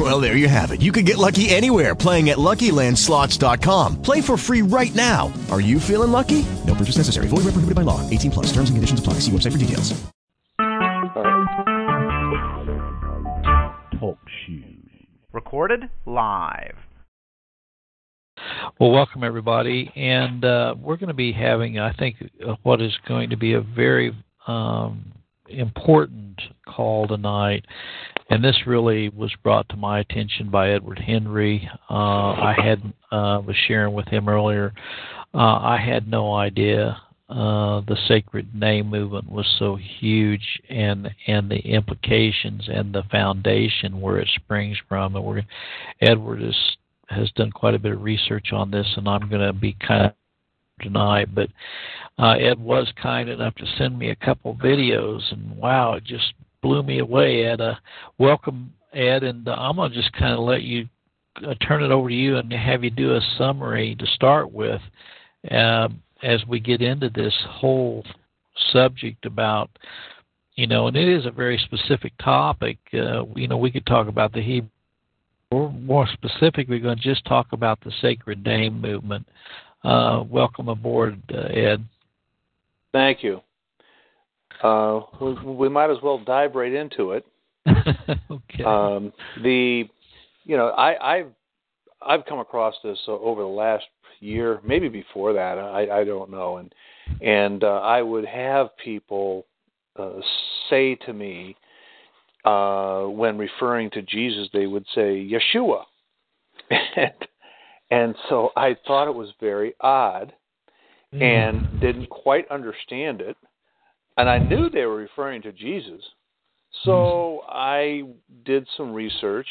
Well, there you have it. You can get lucky anywhere playing at LuckyLandSlots.com. Play for free right now. Are you feeling lucky? No purchase necessary. Void where prohibited by law. 18 plus. Terms and conditions apply. See website for details. Talk shoes. Recorded live. Well, welcome everybody, and uh, we're going to be having, I think, uh, what is going to be a very um, important call tonight. And this really was brought to my attention by Edward Henry. Uh, I had uh, was sharing with him earlier. Uh, I had no idea uh, the sacred name movement was so huge, and and the implications and the foundation where it springs from. And we're Edward is has done quite a bit of research on this, and I'm going to be kind of tonight. But uh, Ed was kind enough to send me a couple videos, and wow, it just blew me away. Ed, uh, welcome, Ed, and uh, I'm to just kind of let you uh, turn it over to you and have you do a summary to start with uh, as we get into this whole subject about. You know, and it is a very specific topic. Uh, you know, we could talk about the Hebrew Or more specific, we're going to just talk about the Sacred Name movement. Welcome aboard, Ed. Thank you. Uh, we, we, might as well dive right into it. okay. Um, the, you know, I, I've I've come across this over the last year, maybe before that. I, I don't know, and and uh, I would have people uh, say to me, uh, when referring to Jesus, they would say Yeshua. and, and so I thought it was very odd mm. and didn't quite understand it. And I knew they were referring to Jesus. So I did some research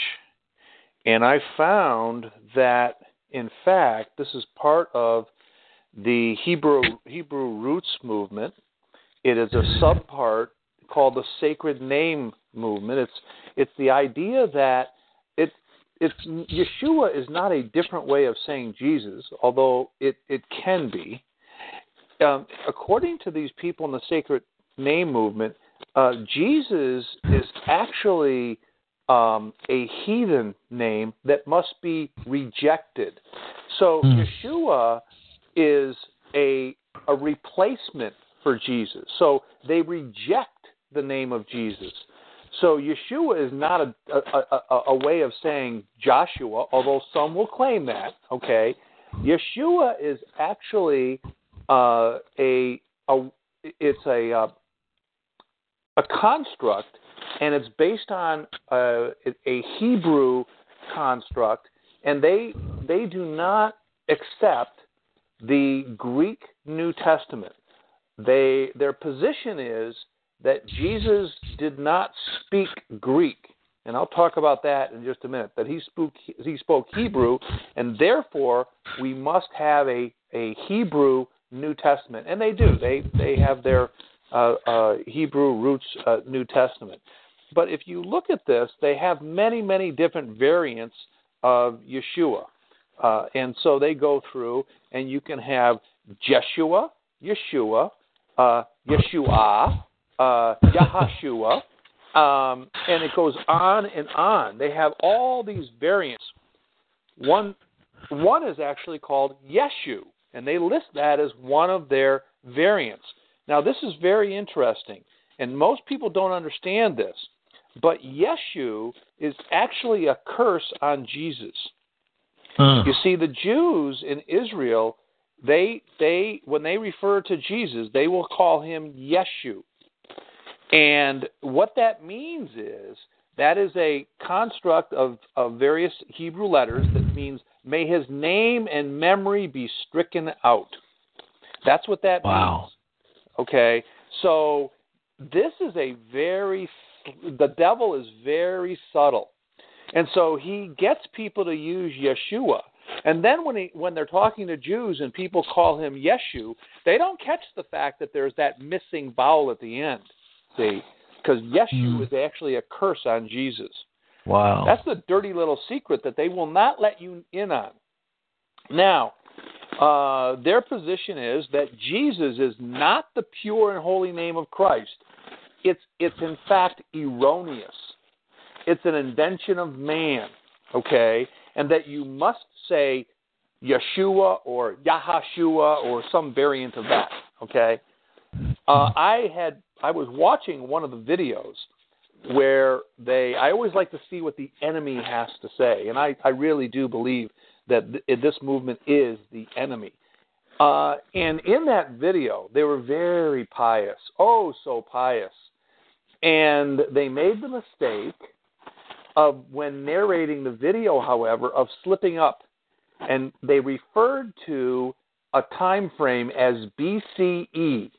and I found that, in fact, this is part of the Hebrew Hebrew roots movement. It is a subpart called the sacred name movement. It's it's the idea that it it's Yeshua is not a different way of saying Jesus, although it it can be. Um, according to these people in the sacred name movement, uh, Jesus is actually um, a heathen name that must be rejected. So mm. Yeshua is a a replacement for Jesus. So they reject the name of Jesus. So Yeshua is not a, a, a, a way of saying Joshua, although some will claim that. Okay, Yeshua is actually uh, a, a it's a uh, a construct, and it's based on uh, a Hebrew construct, and they they do not accept the Greek New Testament. They their position is that Jesus did not speak Greek, and I'll talk about that in just a minute. That he spoke he spoke Hebrew, and therefore we must have a a Hebrew New Testament, and they do. They they have their uh, uh, Hebrew roots uh, New Testament. But if you look at this, they have many many different variants of Yeshua, uh, and so they go through, and you can have Jeshua, Yeshua, uh, Yeshua, uh, Yahashua, um, and it goes on and on. They have all these variants. One, one is actually called Yeshu, and they list that as one of their variants. Now, this is very interesting, and most people don't understand this, but Yeshu is actually a curse on Jesus. Hmm. You see, the Jews in Israel, they they when they refer to Jesus, they will call him Yeshu. And what that means is that is a construct of, of various Hebrew letters that means may his name and memory be stricken out. That's what that wow. means. Okay? So this is a very the devil is very subtle. And so he gets people to use Yeshua. And then when he when they're talking to Jews and people call him Yeshu, they don't catch the fact that there's that missing vowel at the end. See, because Yeshu Hmm. is actually a curse on Jesus. Wow. That's the dirty little secret that they will not let you in on. Now, uh, their position is that Jesus is not the pure and holy name of Christ. It's it's in fact erroneous. It's an invention of man, okay? And that you must say Yeshua or Yahashua or some variant of that, okay? Uh, I had I was watching one of the videos where they I always like to see what the enemy has to say, and I I really do believe that th- this movement is the enemy. Uh, and in that video, they were very pious, oh so pious, and they made the mistake of when narrating the video, however, of slipping up, and they referred to a time frame as BCE.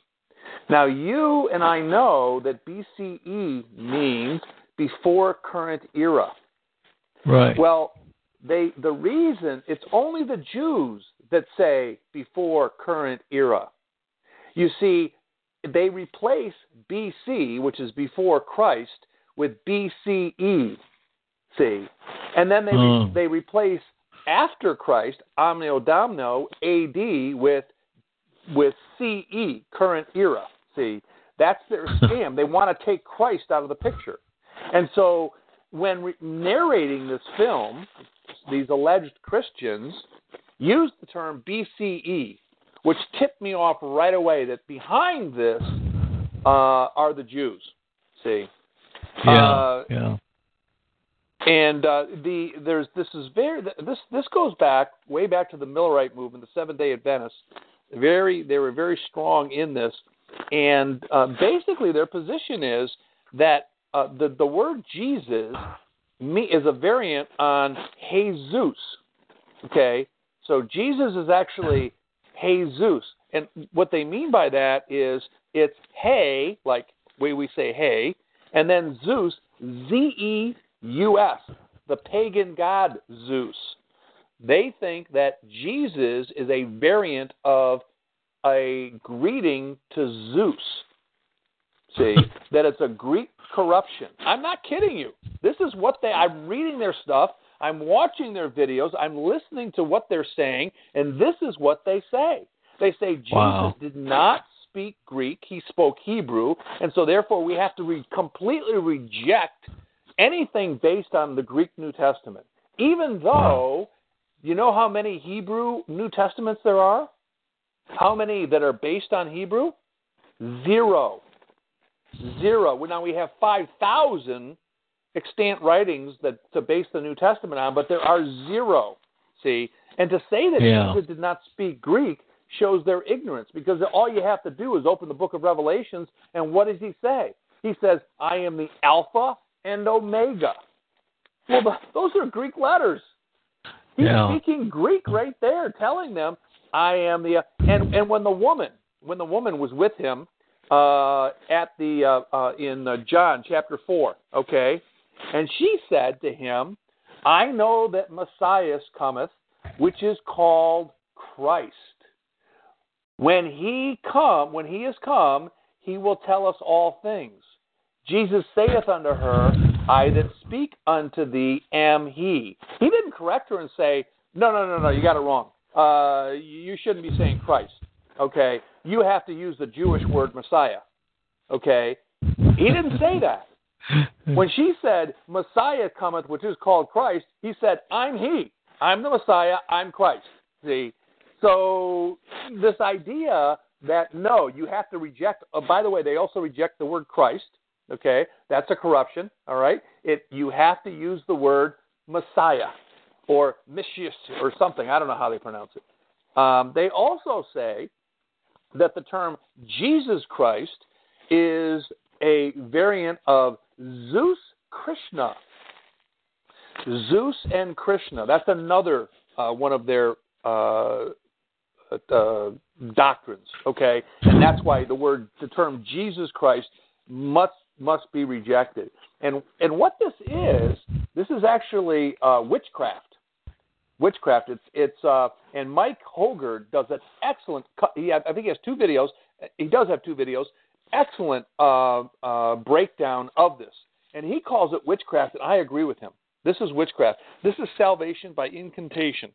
Now, you and I know that BCE means before current era. right. Well, they the reason it's only the Jews that say before current era. You see, they replace BC, which is before Christ, with BCE. See, and then they re- Hmm. they replace after Christ, Omnio Domino, AD with with CE, current era. See, that's their scam. they want to take Christ out of the picture, and so when re- narrating this film, these alleged Christians used the term BCE, which tipped me off right away that behind this uh, are the Jews. See, yeah. uh, yeah. and uh, the there's this is very this this goes back way back to the Millerite movement, the Seventh Day Adventists. Very, they were very strong in this, and uh, basically their position is that uh, the the word Jesus me is a variant on Jesus. Okay, so Jesus is actually Jesus, and what they mean by that is it's hey, like way we say hey, and then Zeus, Z E U S, the pagan god Zeus. They think that Jesus is a variant of a greeting to Zeus. See, that it's a Greek corruption. I'm not kidding you. This is what they, I'm reading their stuff, I'm watching their videos, I'm listening to what they're saying, and this is what they say. They say Jesus Wow. did not speak Greek, he spoke Hebrew, and so therefore we have to re- completely reject anything based on the Greek New Testament. Even though, you know how many Hebrew New Testaments there are? How many that are based on Hebrew? Zero. Zero. Well, Now we have 5,000 extant writings that to base the New Testament on, but there are zero. See? And to say that Yeah. Jesus did not speak Greek shows their ignorance because all you have to do is open the book of Revelations, and what does he say? He says, I am the Alpha and Omega. Well, those are Greek letters. He's Yeah. speaking Greek right there, telling them, "I am the." And and when the woman, when the woman was with him uh, at the uh, uh, in uh, John chapter four, okay, and she said to him, "I know that Messiah cometh, which is called Christ. When he come, when he is come, he will tell us all things." Jesus saith unto her, I that speak unto thee am he. He didn't correct her and say, No, no, no, no, you got it wrong. Uh, you shouldn't be saying Christ. Okay? You have to use the Jewish word Messiah. Okay? He didn't say that. When she said, Messiah cometh, which is called Christ, he said, I'm he. I'm the Messiah. I'm Christ. See? So, this idea that no, you have to reject, uh, by the way, they also reject the word Christ. Okay? That's a corruption. All right? It, you have to use the word Messiah or Mishius or something. I don't know how they pronounce it. Um, they also say that the term Jesus Christ is a variant of Zeus Krishna. Zeus and Krishna. That's another uh, one of their uh, uh, doctrines. Okay, and that's why the word, the term Jesus Christ must must be rejected. And and what this is, this is actually uh, witchcraft. Witchcraft. It's it's uh, and Mike Hoggard does an excellent. He I think he has two videos. He does have two videos excellent uh, uh, breakdown of this, and he calls it witchcraft, and I agree with him. This is witchcraft. This is salvation by incantation,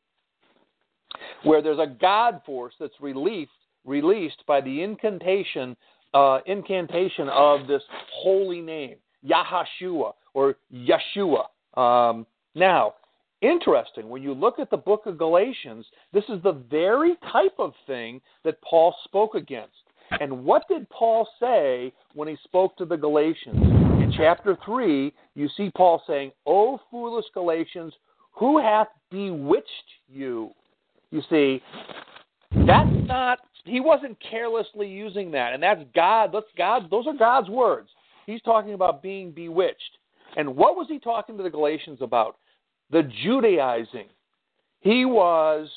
where there's a God force that's released released by the incantation uh, incantation of this holy name, Yahashua or Yeshua. Um, now, interesting, when you look at the book of Galatians, this is the very type of thing that Paul spoke against. And what did Paul say when he spoke to the Galatians? In chapter 3, you see Paul saying, O foolish Galatians, who hath bewitched you? You see, that's not he wasn't carelessly using that, and that's God. That's God. Those are God's words. He's talking about being bewitched. And what was he talking to the Galatians about? The Judaizing. He was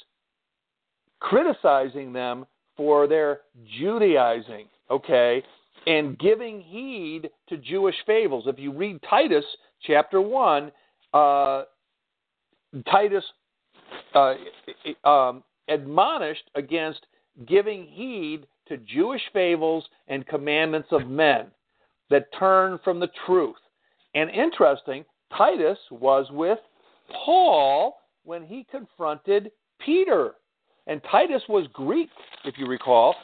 criticizing them for their Judaizing, okay, and giving heed to Jewish fables. If you read Titus chapter 1, uh, Titus uh, um, admonished against giving heed to Jewish fables and commandments of men that turn from the truth. And interesting, Titus was with Paul when he confronted Peter. And Titus was Greek, if you recall.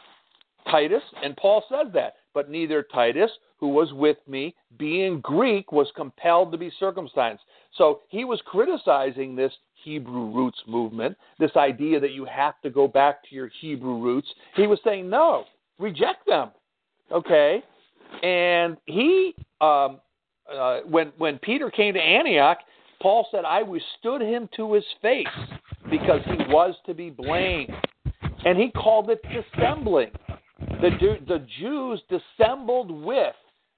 Titus, and Paul says that. But neither Titus, who was with me, being Greek, was compelled to be circumcised. So he was criticizing this Hebrew roots movement, this idea that you have to go back to your Hebrew roots. He was saying, no, reject them. Okay? And he, um, uh, when, when Peter came to Antioch, Paul said, I withstood him to his face because he was to be blamed. And he called it dissembling. The, the Jews dissembled with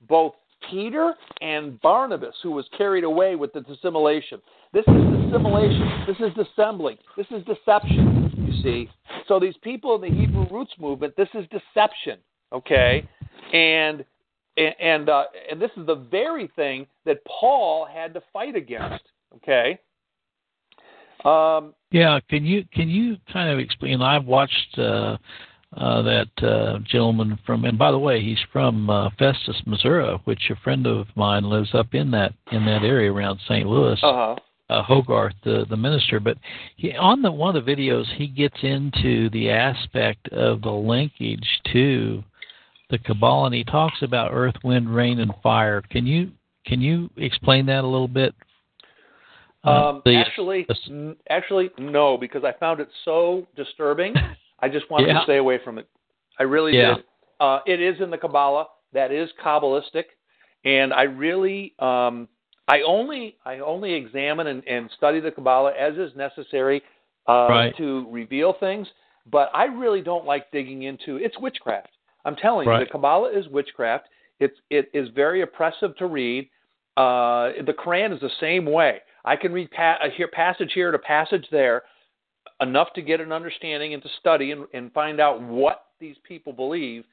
both Peter and Barnabas, who was carried away with the dissimulation. This is dissimulation. This is dissembling. This is deception, you see. So these people in the Hebrew roots movement, this is deception, okay? And and uh, and this is the very thing that Paul had to fight against, okay? Um, yeah, can you can you kind of explain? I've watched uh, uh, that uh, gentleman from, and by the way, he's from uh, Festus, Missouri, which a friend of mine lives up in that in that area around St. Louis. Uh-huh. Uh, Hoggard, the the minister, but he on the one of the videos he gets into the aspect of the linkage to the Kabbalah, and he talks about earth, wind, rain, and fire. Can you can you explain that a little bit? Uh, um, the, actually, the, actually, no, because I found it so disturbing. I just wanted yeah. to stay away from it. I really yeah. did. Uh, it is in the Kabbalah. That is Kabbalistic, and I really, um, I only, I only examine and, and study the Kabbalah as is necessary uh, right. to reveal things. But I really don't like digging into. It's witchcraft. I'm telling right. you, the Kabbalah is witchcraft. It's it is very oppressive to read. Uh, the Quran is the same way. I can read pa- here passage here to passage there, enough to get an understanding and to study and, and find out what these people believe.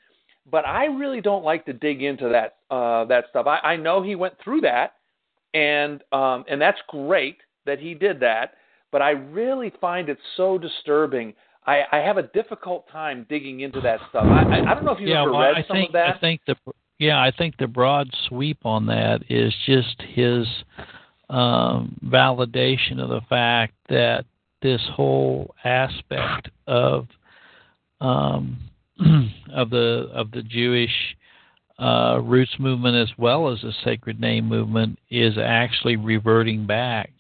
But I really don't like to dig into that uh, that stuff. I, I know he went through that, and um, and that's great that he did that. But I really find it so disturbing. I, I have a difficult time digging into that stuff. I, I, I don't know if you've yeah, ever well, read I some think, of that. I think the yeah, I think the broad sweep on that is just his um, validation of the fact that this whole aspect of um, of the of the Jewish uh, roots movement as well as the sacred name movement is actually reverting back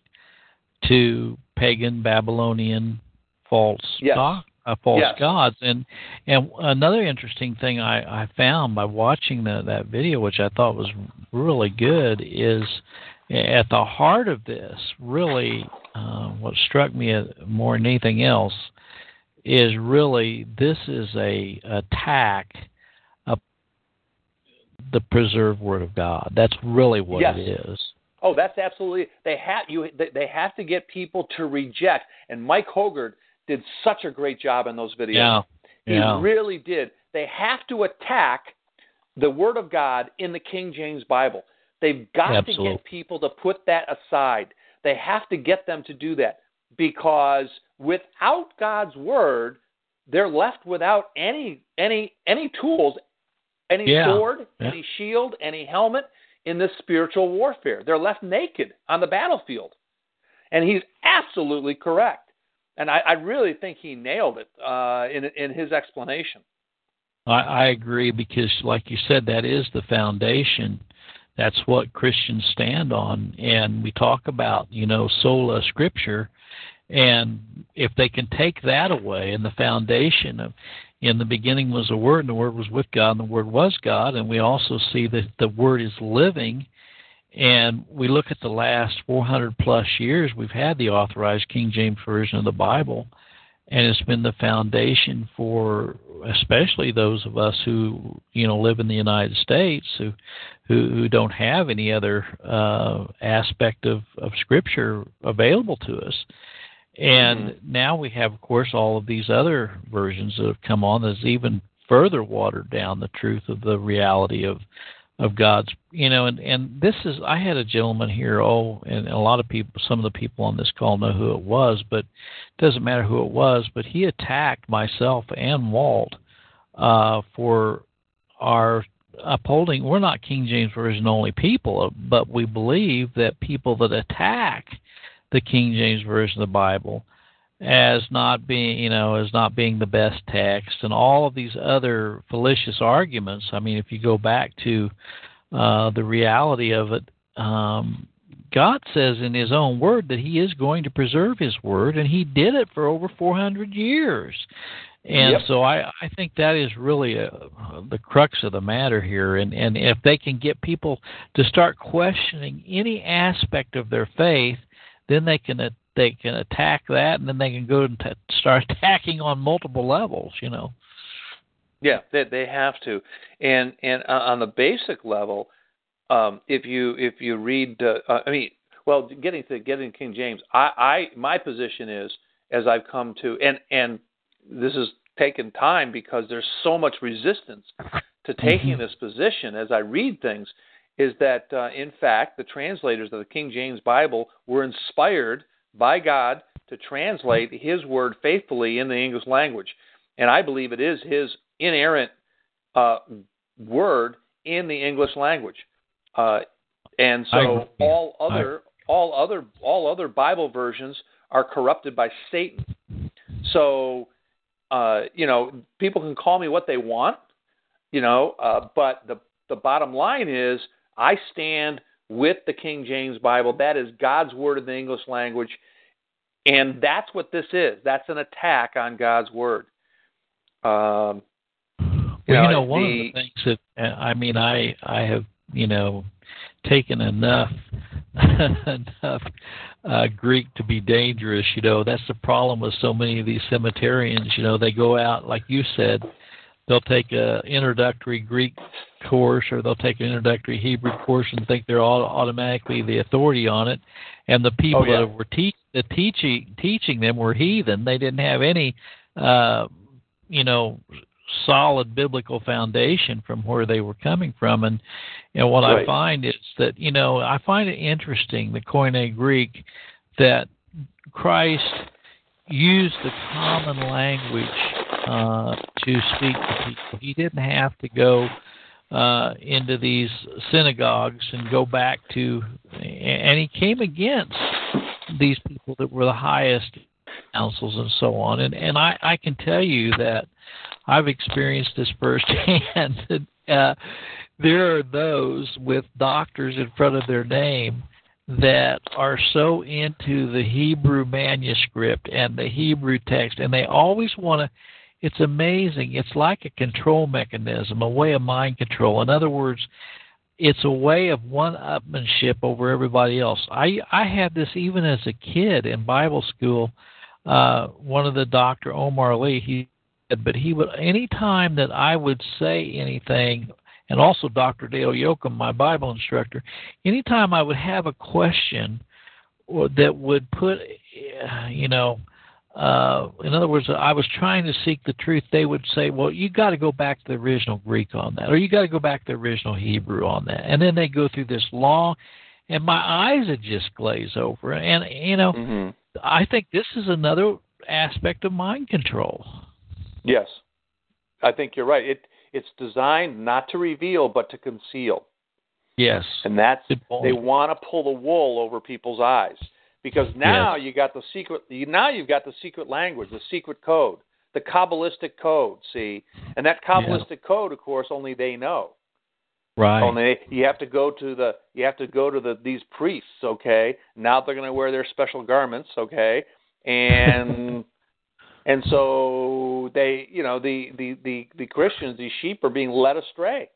to pagan Babylonian false yes. doc, uh, false yes. gods. And and another interesting thing I, I found by watching the, that video, which I thought was really good, is at the heart of this, really, uh, what struck me more than anything else is really this is a attack of the preserved Word of God. That's really what yes. it is. Oh, that's absolutely. They have you. They have to get people to reject. And Mike Hoggard did such a great job in those videos. Yeah, he yeah. really did. They have to attack the Word of God in the King James Bible. They've got Absolutely. to get people to put that aside. They have to get them to do that because without God's word, they're left without any any any tools any Yeah. sword, Yeah. any shield, any helmet in this spiritual warfare. They're left naked on the battlefield. And he's absolutely correct. And I, I really think he nailed it uh, in in his explanation. I, I agree because, like you said, that is the foundation. That's what Christians stand on, and we talk about, you know, sola scriptura, and if they can take that away, and the foundation of, in the beginning was the Word, and the Word was with God, and the Word was God, and we also see that the Word is living, and we look at the last 400 plus years, we've had the authorized King James version of the Bible and it's been the foundation for especially those of us who you know live in the United States who who, who don't have any other uh, aspect of, of Scripture available to us. And Mm-hmm. now we have, of course, all of these other versions that have come on that's even further watered down the truth of the reality of of God's, you know, and and this is I had a gentleman here, oh, and a lot of people, some of the people on this call know who it was, but it doesn't matter who it was, but he attacked myself and Walt uh, for our upholding. We're not King James version only people, but we believe that people that attack the King James version of the Bible as not being, you know, as not being the best text, and all of these other fallacious arguments. I mean, if you go back to uh, the reality of it, um, God says in His own Word that He is going to preserve His Word, and He did it for over 400 years. And Yep. so I, I think that is really a, the crux of the matter here. And, and if they can get people to start questioning any aspect of their faith, then they can they can attack that, and then they can go and t- start attacking on multiple levels. You know. Yeah, they they have to, and and uh, on the basic level, um, if you if you read, uh, uh, I mean, well, getting to getting King James, I, I my position is as I've come to, and and this has taken time because there's so much resistance to taking this position as I read things, is that uh, in fact the translators of the King James Bible were inspired by God to translate His word faithfully in the English language, and I believe it is His inerrant uh, word in the English language. Uh, and so all other all other all other Bible versions are corrupted by Satan. So uh, you know, people can call me what they want, you know, uh, but the the bottom line is I stand with the King James Bible. That is God's word in the English language, and that's what this is. That's an attack on God's word. Um, Well, know, you know, one the- of the things that I mean, I I have you know taken enough enough uh, Greek to be dangerous. You know, that's the problem with so many of these seminarians. You know, they go out like you said, they'll take a introductory Greek course or they'll take an introductory Hebrew course and think they're all automatically the authority on it. And the people Oh, yeah. that were te- the teaching teaching them were heathen. They didn't have any, uh, you know, solid biblical foundation from where they were coming from. And and what I find is that you know I find it interesting the Koine Greek that Christ used the common language uh, to speak to people. He didn't have to go uh, into these synagogues and go back to, and he came against these people that were the highest councils and so on. And and I I can tell you that I've experienced this firsthand. uh, there are those with doctors in front of their name that are so into the Hebrew manuscript and the Hebrew text, and they always want to. It's amazing. It's like a control mechanism, a way of mind control. In other words, it's a way of one-upmanship over everybody else. I I had this even as a kid in Bible school. Uh, one of the Dr. Omar Lee, he said, but he would any time that I would say anything, and also Dr. Dale Yoakum, my Bible instructor, anytime I would have a question that would put, uh, you know, uh, in other words, I was trying to seek the truth. They would say, "Well, you got to go back to the original Greek on that, or you got to go back to the original Hebrew on that." And then they go through this long, and my eyes would just glaze over. And you know, hmm I think this is another aspect of mind control. Yes, I think you're right. It It's designed not to reveal, but to conceal. Yes. And that's they want to pull the wool over people's eyes because now you got the secret. you- Now you've got the secret language, the secret code, the kabbalistic code. See, and that kabbalistic code, of course, only they know. Right. Only you have to go to the you have to go to the these priests. Okay, now they're going to wear their special garments. Okay, and and so they you know the the the the Christians, these sheep, are being led astray.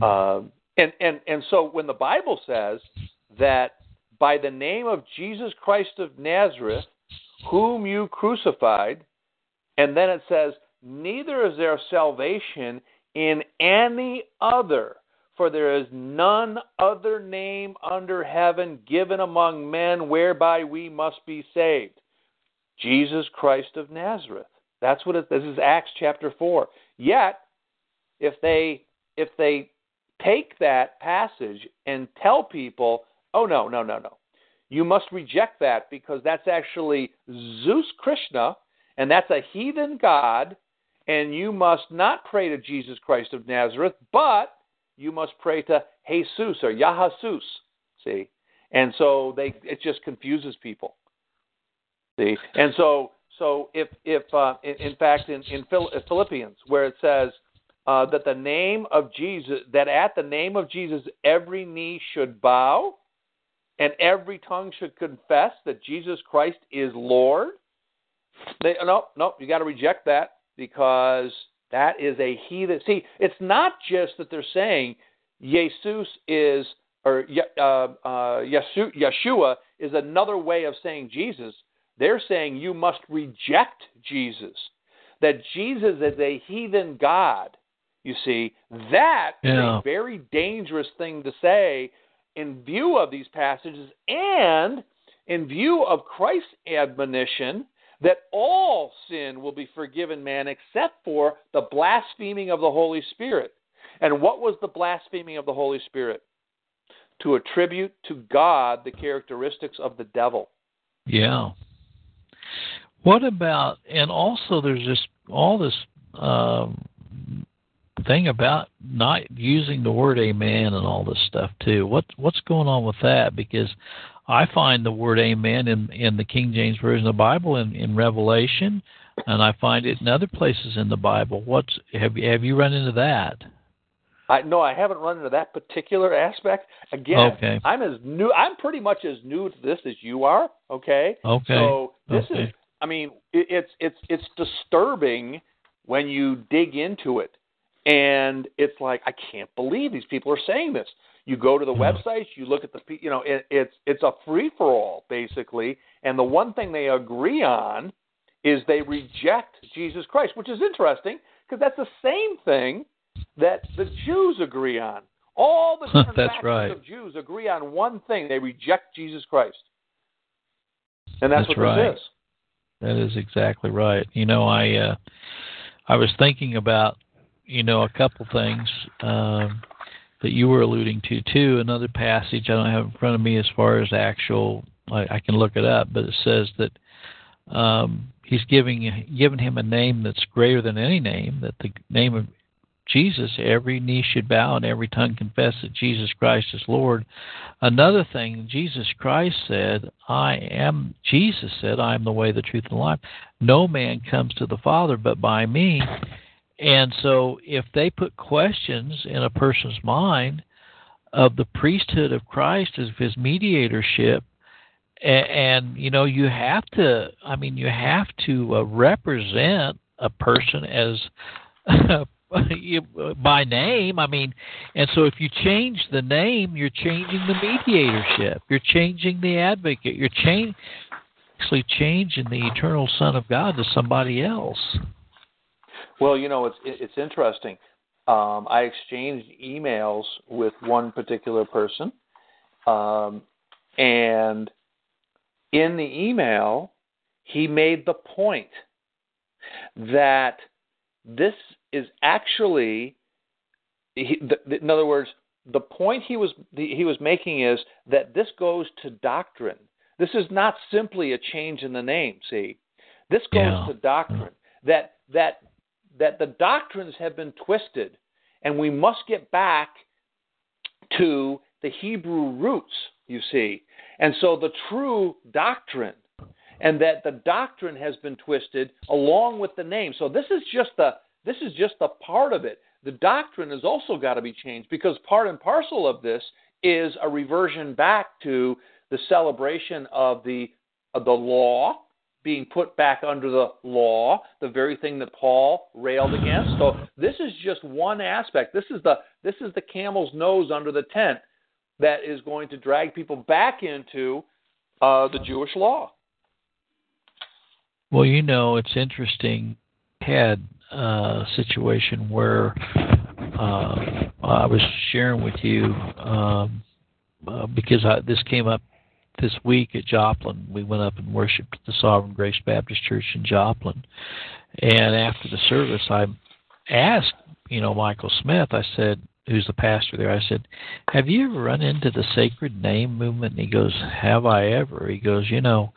Uh, and and and so when the Bible says that by the name of Jesus Christ of Nazareth, whom you crucified, and then it says, neither is there salvation in any other, for there is none other name under heaven given among men whereby we must be saved. Jesus Christ of Nazareth. That's what it this is Acts chapter 4. Yet if they if they take that passage and tell people, "Oh no, no, no, no. You must reject that because that's actually Zeus Krishna and that's a heathen god and you must not pray to Jesus Christ of Nazareth, but you must pray to Jesus or Yahasus. See? And so they it just confuses people. See? And so so if if uh, in, fact in in Philippians where it says uh, that the name of Jesus that at the name of Jesus every knee should bow and every tongue should confess that Jesus Christ is Lord. They no no you got to reject that because that is a heathen. See, it's not just that they're saying Jesus is or uh, uh, Yeshua is another way of saying Jesus. They're saying you must reject Jesus. That Jesus is a heathen God. You see, that is Yeah. a very dangerous thing to say in view of these passages and in view of Christ's admonition that all sin will be forgiven man except for the blaspheming of the Holy Spirit. And what was the blaspheming of the Holy Spirit? To attribute to God the characteristics of the devil. Yeah. What about and also there's this all this um, thing about not using the word amen and all this stuff too. What what's going on with that? Because I find the word amen in in the King James version of the Bible in, in Revelation, and I find it in other places in the Bible. What's have you have you run into that? I no, I haven't run into that particular aspect. Again, Okay. I'm as new. I'm pretty much as new to this as you are. Okay. Okay. So this Okay. is. I mean, it, it's it's it's disturbing when you dig into it, and it's like I can't believe these people are saying this. You go to the websites, you look at the, pe- you know, it, it's it's a free for all basically, and the one thing they agree on is they reject Jesus Christ, which is interesting because that's the same thing that the Jews agree on. All the different That's factions right. of Jews agree on one thing: they reject Jesus Christ, and that's, That's what right. this is. That is exactly right. You know, I uh, I was thinking about you know a couple things um, that you were alluding to too. Another passage I don't have in front of me as far as actual. I, I can look it up, but it says that um, he's giving given him a name that's greater than any name. That the name of Jesus, every knee should bow and every tongue confess that Jesus Christ is Lord. Another thing, Jesus Christ said, I am, Jesus said, I am the way, the truth, and the life. No man comes to the Father but by me. And so if they put questions in a person's mind of the priesthood of Christ as his mediatorship, and, and you know, you have to, I mean, you have to uh, represent a person as by name. I mean, and so if you change the name, you're changing the mediatorship. You're changing the advocate. You're actually changing the eternal Son of God to somebody else. Well, you know, it's it's interesting. Um, I exchanged emails with one particular person, um, and in the email, he made the point that this is actually, he, the, the- in other words, the point he was the, he was making is that this goes to doctrine. This is not simply a change in the name. See, this goes Yeah. to doctrine. That that that the doctrines have been twisted, and we must get back to the Hebrew roots, you see. And so the true doctrine, and that the doctrine has been twisted along with the name. So this is just the this is just a part of it. The doctrine has also got to be changed because part and parcel of this is a reversion back to the celebration of the of the law being put back under the law, the very thing that Paul railed against. So this is just one aspect. This is the this is the camel's nose under the tent that is going to drag people back into uh, the Jewish law. Well, you know, it's interesting. Had a situation where uh, I was sharing with you um, uh, because I, this came up this week at Joplin. We went up and worshipped at the Sovereign Grace Baptist Church in Joplin, and after the service, I asked, you know, Michael Smith. I said, who's the pastor there? I said, "Have you ever run into the Sacred Name movement?" And he goes, "Have I ever?" He goes, "You know."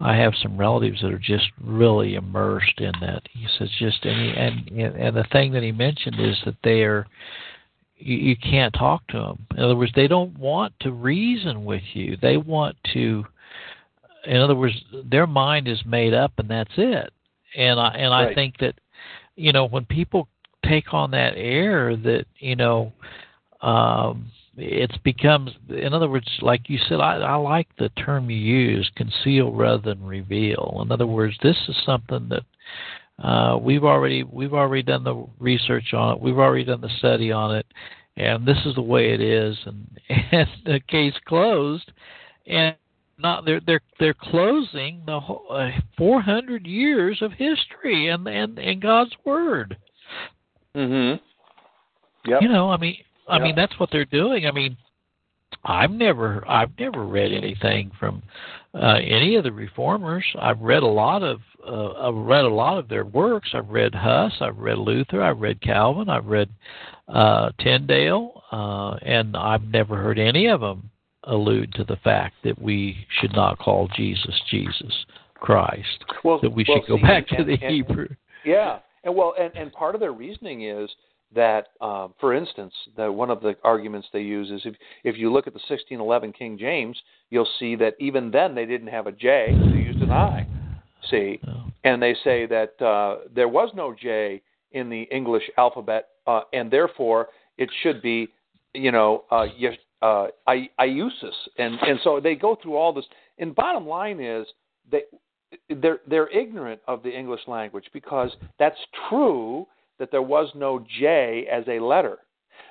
I have some relatives that are just really immersed in that. He says just and and and the thing that he mentioned is that they are you, you can't talk to them. In other words, they don't want to reason with you. They want to. In other words, their mind is made up, and that's it. And I and right. I think that you know when people take on that air that you know um it's becomes in other words like you said I, I like the term you use conceal rather than reveal in other words this is something that uh, we've already we've already done the research on it. We've already done the study on it, and this is the way it is. And, and the case closed. And not they're they're they're closing the whole, uh, 400 years of history and and and God's word. Mhm. Yep. You know, I mean, I Yep. mean that's what they're doing. I mean, I've never I've never read anything from uh, any of the reformers. I've read a lot of uh, I've read a lot of their works. I've read Huss, I've read Luther, I've read Calvin, I've read uh, Tyndale, uh, and I've never heard any of them allude to the fact that we should not call Jesus Jesus Christ. Well, that we well, should go see, back and- to the and- Hebrew. Yeah, and well, and, and part of their reasoning is that, um, for instance, that one of the arguments they use is if if you look at the 1611 King James, you'll see that even then they didn't have a J; they used an I. See, Oh. and they say that uh, there was no J in the English alphabet, uh, and therefore it should be, you know, uh, yes- uh, I- Iusis, and and so they go through all this. And bottom line is they they're they're ignorant of the English language because that's true that there was no J as a letter,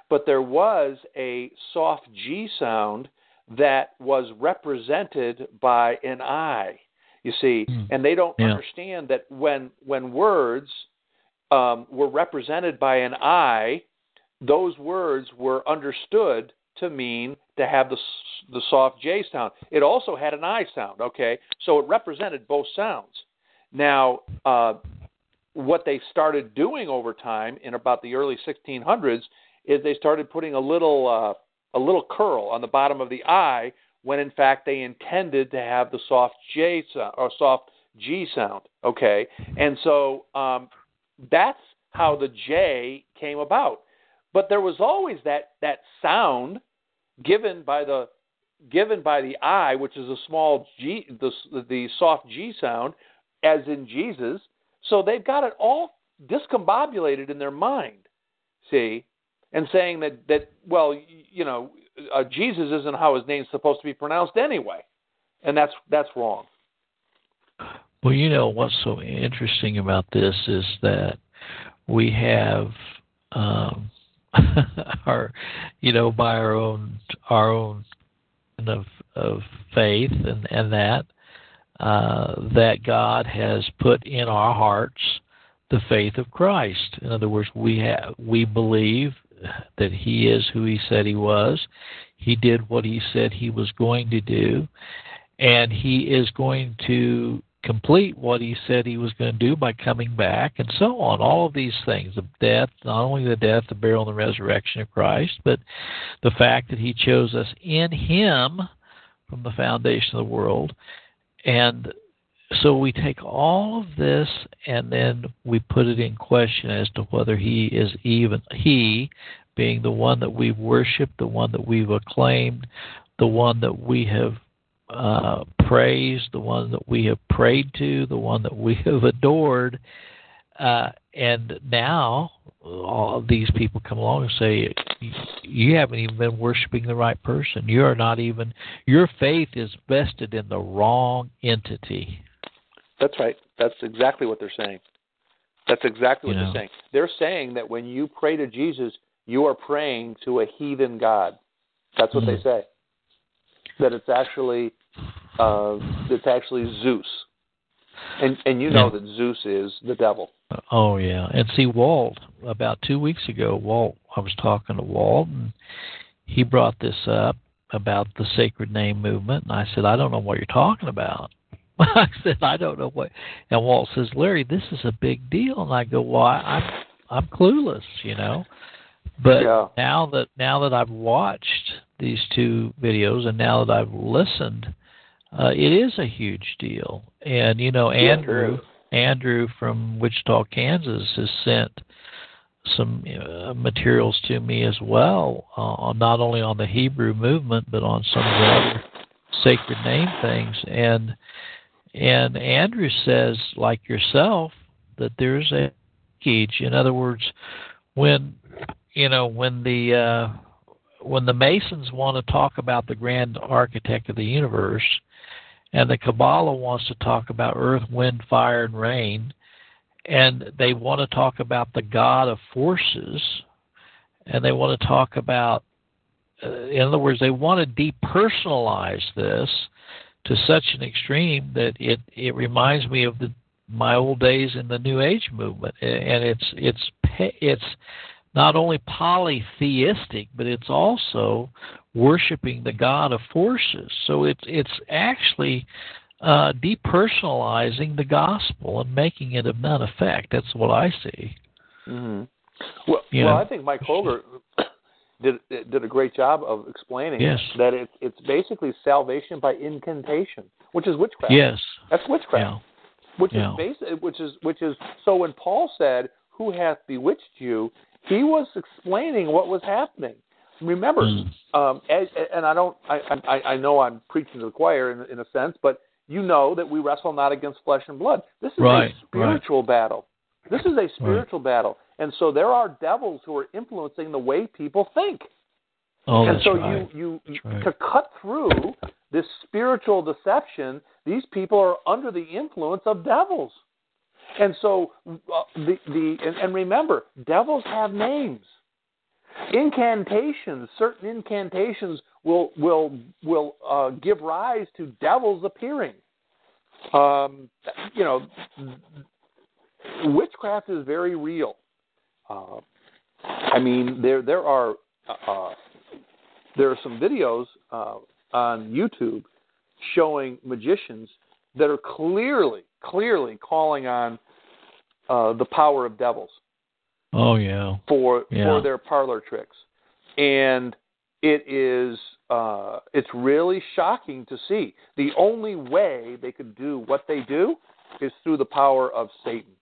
but there was a soft G sound that was represented by an I. You see, Hmm. and they don't Yeah. understand that when when words um, were represented by an I, those words were understood to mean to have the the soft J sound. It also had an I sound. Okay, so it represented both sounds. Now, uh, what they started doing over time in about the early 1600s is they started putting a little uh, a little curl on the bottom of the I when in fact they intended to have the soft J sound or soft G sound. Okay, and so um, that's how the J came about. But there was always that that sound given by the given by the I, which is a small G, the the soft G sound, as in Jesus. So they've got it all discombobulated in their mind. See, and saying that that well, you know, uh, Jesus isn't how his name's supposed to be pronounced anyway, and that's that's wrong. Well, you know what's so interesting about this is that we have um, our, you know, by our own our own of of faith and and that uh, that God has put in our hearts the faith of Christ. In other words, we have we believe that He is who He said He was. He did what He said He was going to do, and He is going to complete what he said he was going to do by coming back and so on all of these things the death not only the death the burial and the resurrection of christ but the fact that he chose us in him from the foundation of the world and so we take all of this and then we put it in question as to whether he is even he being the one that we've worshiped, the one that we've acclaimed, the one that we have uh, praised, the one that we have prayed to, the one that we have adored. Uh, and now all these people come along and say, "You haven't even been worshiping the right person. You are not even. Your faith is vested in the wrong entity." That's right. That's exactly what they're saying. That's exactly what You know. they're saying. They're saying that when you pray to Jesus, you are praying to a heathen god. That's what they Mhm. say. That it's actually uh, it's actually Zeus, and and you know Yeah. that Zeus is the devil. Oh yeah, and see Walt about two weeks ago. Walt, I was talking to Walt, and he brought this up about the sacred name movement, and I said, I don't know what you're talking about. I said, I don't know what. And Walt says, Larry, this is a big deal, and I go, Well, I, I'm I'm clueless, you know. But Yeah. now that now that I've watched these two videos, and now that I've listened, uh, it is a huge deal. And you know, Andrew. is. Andrew from Wichita, Kansas, has sent some uh, materials to me as well, uh, not only on the Hebrew movement but on some of the other sacred name things. And and Andrew says, like yourself, that there's a leakage. In other words, when you know when the uh, when the Masons want to talk about the grand architect of the universe, and the Kabbalah wants to talk about earth, wind, fire, and rain, and they want to talk about the God of forces, and they want to talk about, uh, in other words, they want to depersonalize this to such an extreme that it it reminds me of the my old days in the New Age movement, and it's it's it's not only polytheistic, but it's also worshiping the God of forces. So it's it's actually uh, depersonalizing the gospel and making it of none effect. That's what I see. hmm Well, You well, know. I think Mike Hoggard did did a great job of explaining Yes. that it's it's basically salvation by incantation, which is witchcraft. Yes. That's witchcraft. Yeah. which Yeah. is basic, which is which is so when Paul said, "Who hath bewitched you?" He was explaining what was happening. Remember, Mm. um, as, and I don't, I, I, I know I'm preaching to the choir in, in a sense, but you know that we wrestle not against flesh and blood. This is Right, a spiritual battle. This is a spiritual battle, and so there are devils who are influencing the way people think. Oh, and so right. you, you right. to cut through this spiritual deception, these people are under the influence of devils. And so uh, the the and, and remember, devils have names. Incantations, certain incantations will will will uh, give rise to devils appearing. Um, you know, witchcraft is very real. Uh, I mean, there there are uh, there are some videos uh, on YouTube showing magicians that are clearly clearly calling on uh, the power of devils Oh yeah. for Yeah. for their parlor tricks, and it is uh, it's really shocking to see. The only way they could do what they do is through the power of Satan,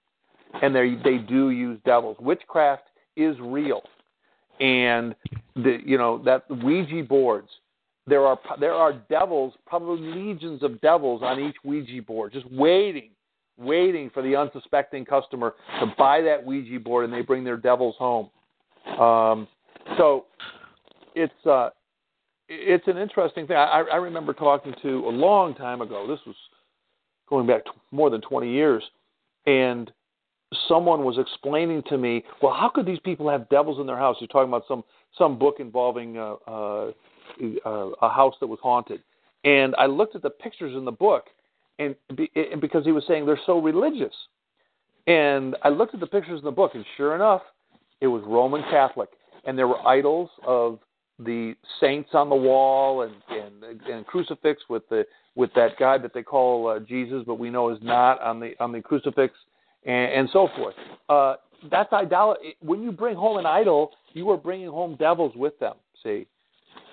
and they they do use devils. Witchcraft is real, and the you know that Ouija boards. There are there are devils, probably legions of devils on each Ouija board, just waiting waiting for the unsuspecting customer to buy that Ouija board and they bring their devils home. Um, so it's uh, it's an interesting thing. I, I remember talking to a long time ago. This was going back more than 20 years, and someone was explaining to me, well, how could these people have devils in their house? You're talking about some some book involving uh, uh, uh, a house that was haunted, and I looked at the pictures in the book, and, be, because he was saying they're so religious, and I looked at the pictures in the book, and sure enough, it was Roman Catholic, and there were idols of the saints on the wall and and, and crucifix with the with that guy that they call uh, Jesus, but we know is not on the on the crucifix, and, and so forth. Uh, that's idolatry. When you bring home an idol, you are bringing home devils with them. See,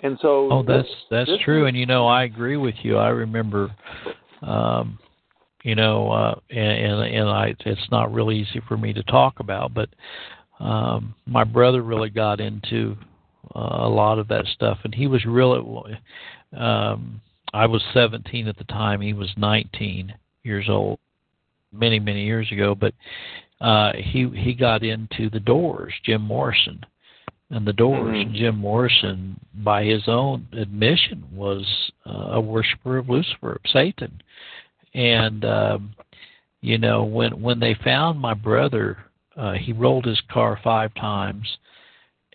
and so Oh, that's that's true, and you know I agree with you. I remember, um, you know, uh, and and I it's not really easy for me to talk about, but um, my brother really got into uh, a lot of that stuff, and he was really. Um, I was 17 at the time; he was 19 years old, many many years ago. But uh, he he got into the Doors, Jim Morrison, and the Doors. Mm-hmm. Jim Morrison, by his own admission, was uh, a worshiper of Lucifer, of Satan, and um, you know when when they found my brother, uh, he rolled his car five times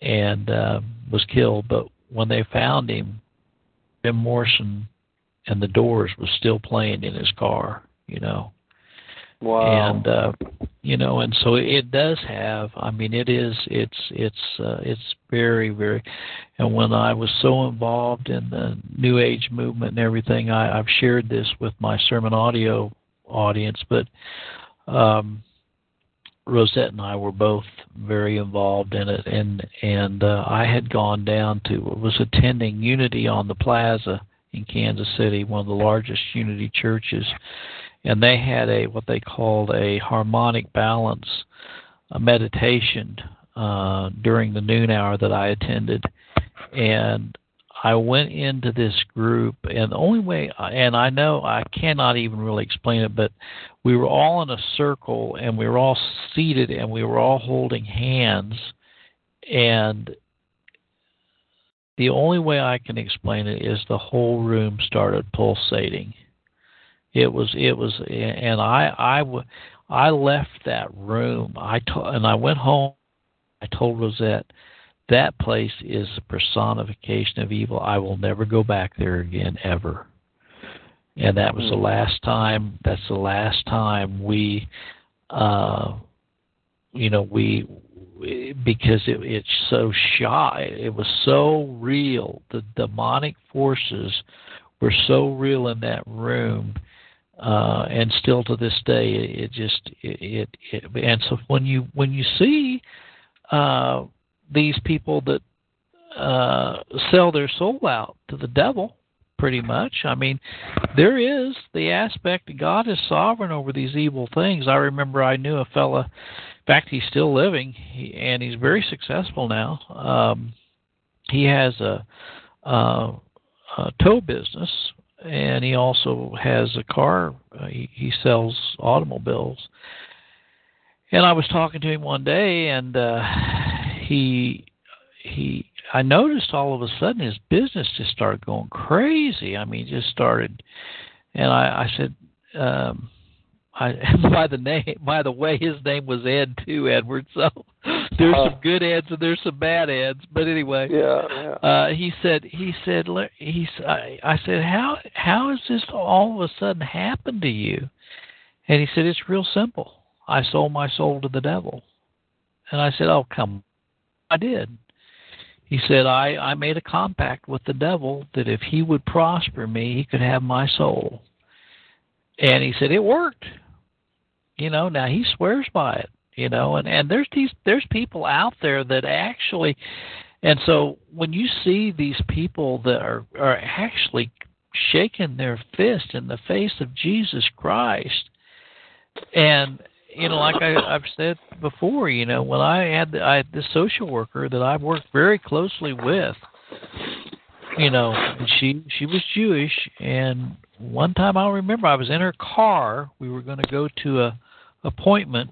and uh, was killed. But when they found him, Jim Morrison and the Doors was still playing in his car. You know. Wow. And uh, you know, and so it does have. I mean, it is. It's it's uh, it's very very. And when I was so involved in the New Age movement and everything, I, I've shared this with my sermon audio audience, but. Um, Rosette and I were both very involved in it, and and uh, I had gone down to was attending Unity on the Plaza in Kansas City, one of the largest Unity churches, and they had a what they called a harmonic balance a meditation uh, during the noon hour that I attended, and I went into this group, and the only way, and I know I cannot even really explain it, but we were all in a circle, and we were all seated, and we were all holding hands, and the only way I can explain it is the whole room started pulsating. It was, it was, and I, I, I left that room. I told, and I went home. I told Rosette that place is a personification of evil. I will never go back there again ever. And that was the last time. That's the last time we, uh, you know, we because it, it's so shy. It was so real. The demonic forces were so real in that room, uh, and still to this day, it, just it, it, it. And so when you when you see uh, these people that uh, sell their soul out to the devil, pretty much. I mean, there is the aspect that God is sovereign over these evil things. I remember I knew a fella, in fact, he's still living, he, and he's very successful now. Um, he has a, a, a tow business, and he also has a car. Uh, he, he sells automobiles. And I was talking to him one day, and uh, he he I noticed all of a sudden his business just started going crazy. I mean, just started, and I, I said, um, I by the name by the way, his name was Ed too, Edward. So there's Uh. some good Eds and there's some bad Eds. But anyway, yeah, yeah. uh, he said he said he I, I said how how has this all of a sudden happened to you? And he said it's real simple. I sold my soul to the devil. And I said, "Oh, come I did. He said, I, I made a compact with the devil that if he would prosper me, he could have my soul. And he said, It worked. You know, now he swears by it, you know, and, and there's these there's people out there that actually and so when you see these people that are, are actually shaking their fist in the face of Jesus Christ and you know, like I, I've said before, you know, when I had the, I this social worker that I've worked very closely with, you know, she she was Jewish, and one time I remember I was in her car. We were going to go to a appointment,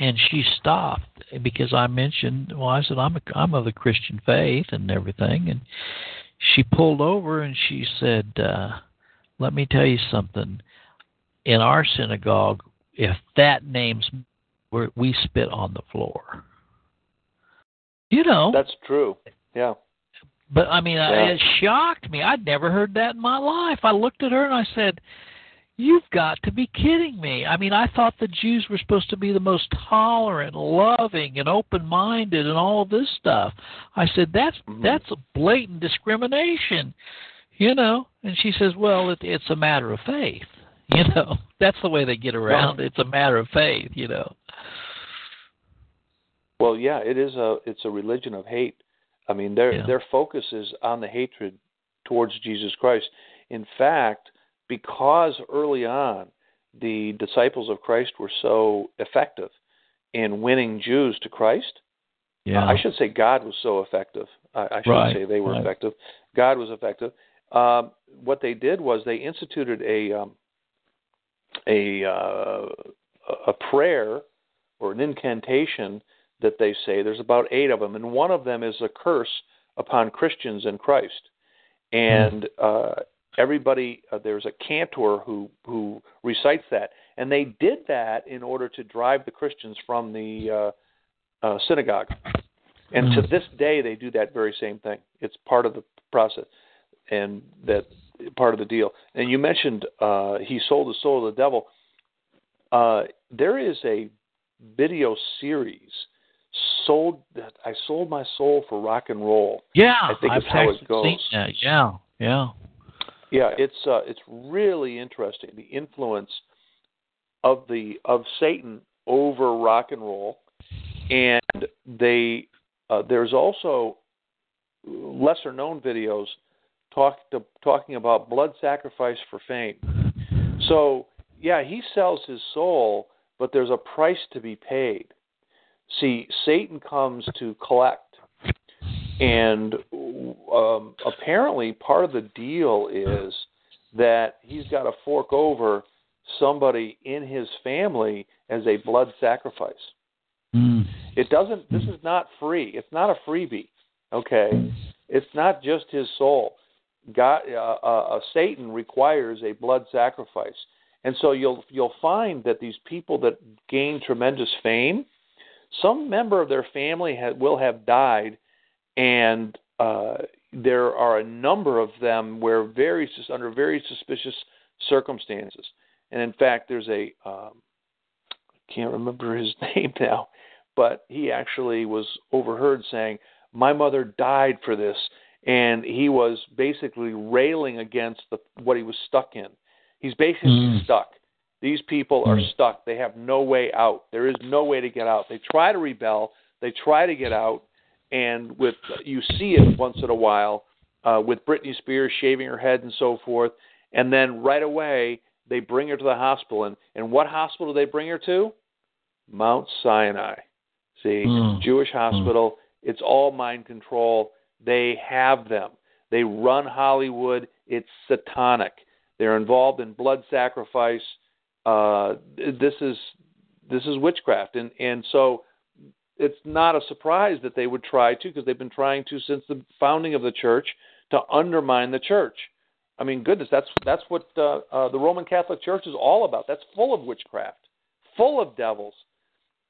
and she stopped because I mentioned, well, I said I'm a, I'm of the Christian faith and everything, and she pulled over and she said, uh, "Let me tell you something. In our synagogue, if that name's we spit on the floor. You know, That's true. Yeah. But I mean, I, Yeah. it shocked me. I'd never heard that in my life. I looked at her and I said, "You've got to be kidding me!" I mean, I thought the Jews were supposed to be the most tolerant, loving, and open-minded, and all this stuff. I said, "That's Mhm. that's a blatant discrimination," you know. And she says, "Well, it, it's a matter of faith." You know, that's the way they get around. it. It's a matter of faith, you know. Well, yeah, it is a it's a religion of hate. I mean, their Yeah. their focus is on the hatred towards Jesus Christ. In fact, because early on the disciples of Christ were so effective in winning Jews to Christ. Yeah. I should say God was so effective. I, I should Right, say they were right. effective. God was effective. Um, what they did was they instituted a um, a uh, a prayer or an incantation that they say. There's about eight of them, and one of them is a curse upon Christians in Christ. And uh, everybody, uh, there's a cantor who who recites that, and they did that in order to drive the Christians from the uh, uh, synagogue. And to this day, they do that very same thing. It's part of the process, and that part of the deal. And you mentioned uh, he sold his soul to the devil. Uh, there is a video series sold that I sold my soul for rock and roll. yeah, I think I've how it goes. seen that. Yeah, yeah. Yeah, it's uh, it's really interesting the influence of the of Satan over rock and roll, and they uh, there's also lesser known videos talk to, talking about blood sacrifice for fame. So yeah, he sells his soul, but there's a price to be paid. See, Satan comes to collect, and um, apparently part of the deal is that he's got to fork over somebody in his family as a blood sacrifice. Mm. It doesn't. This is not free. It's not a freebie. Okay, it's not just his soul. God, uh, uh, uh, Satan requires a blood sacrifice, and so you'll you'll find that these people that gain tremendous fame, some member of their family ha- will have died, and uh, there are a number of them where very sus- under very suspicious circumstances. And in fact, there's a um, I can't remember his name now, but he actually was overheard saying, "My mother died for this," and he was basically railing against the, what he was stuck in. He's basically Mm. stuck. These people are Mm. stuck. They have no way out. There is no way to get out. They try to rebel. They try to get out, and with you see it once in a while uh, with Britney Spears shaving her head and so forth, and then right away they bring her to the hospital. And, and what hospital do they bring her to? Mount Sinai. See, Mm. Jewish hospital. It's all mind control. They have them. They run Hollywood. It's satanic. They're involved in blood sacrifice. Uh, this is this is witchcraft, and and so it's not a surprise that they would try to because they've been trying to since the founding of the church to undermine the church. I mean, goodness, that's that's what uh, uh, the Roman Catholic Church is all about. That's full of witchcraft, full of devils.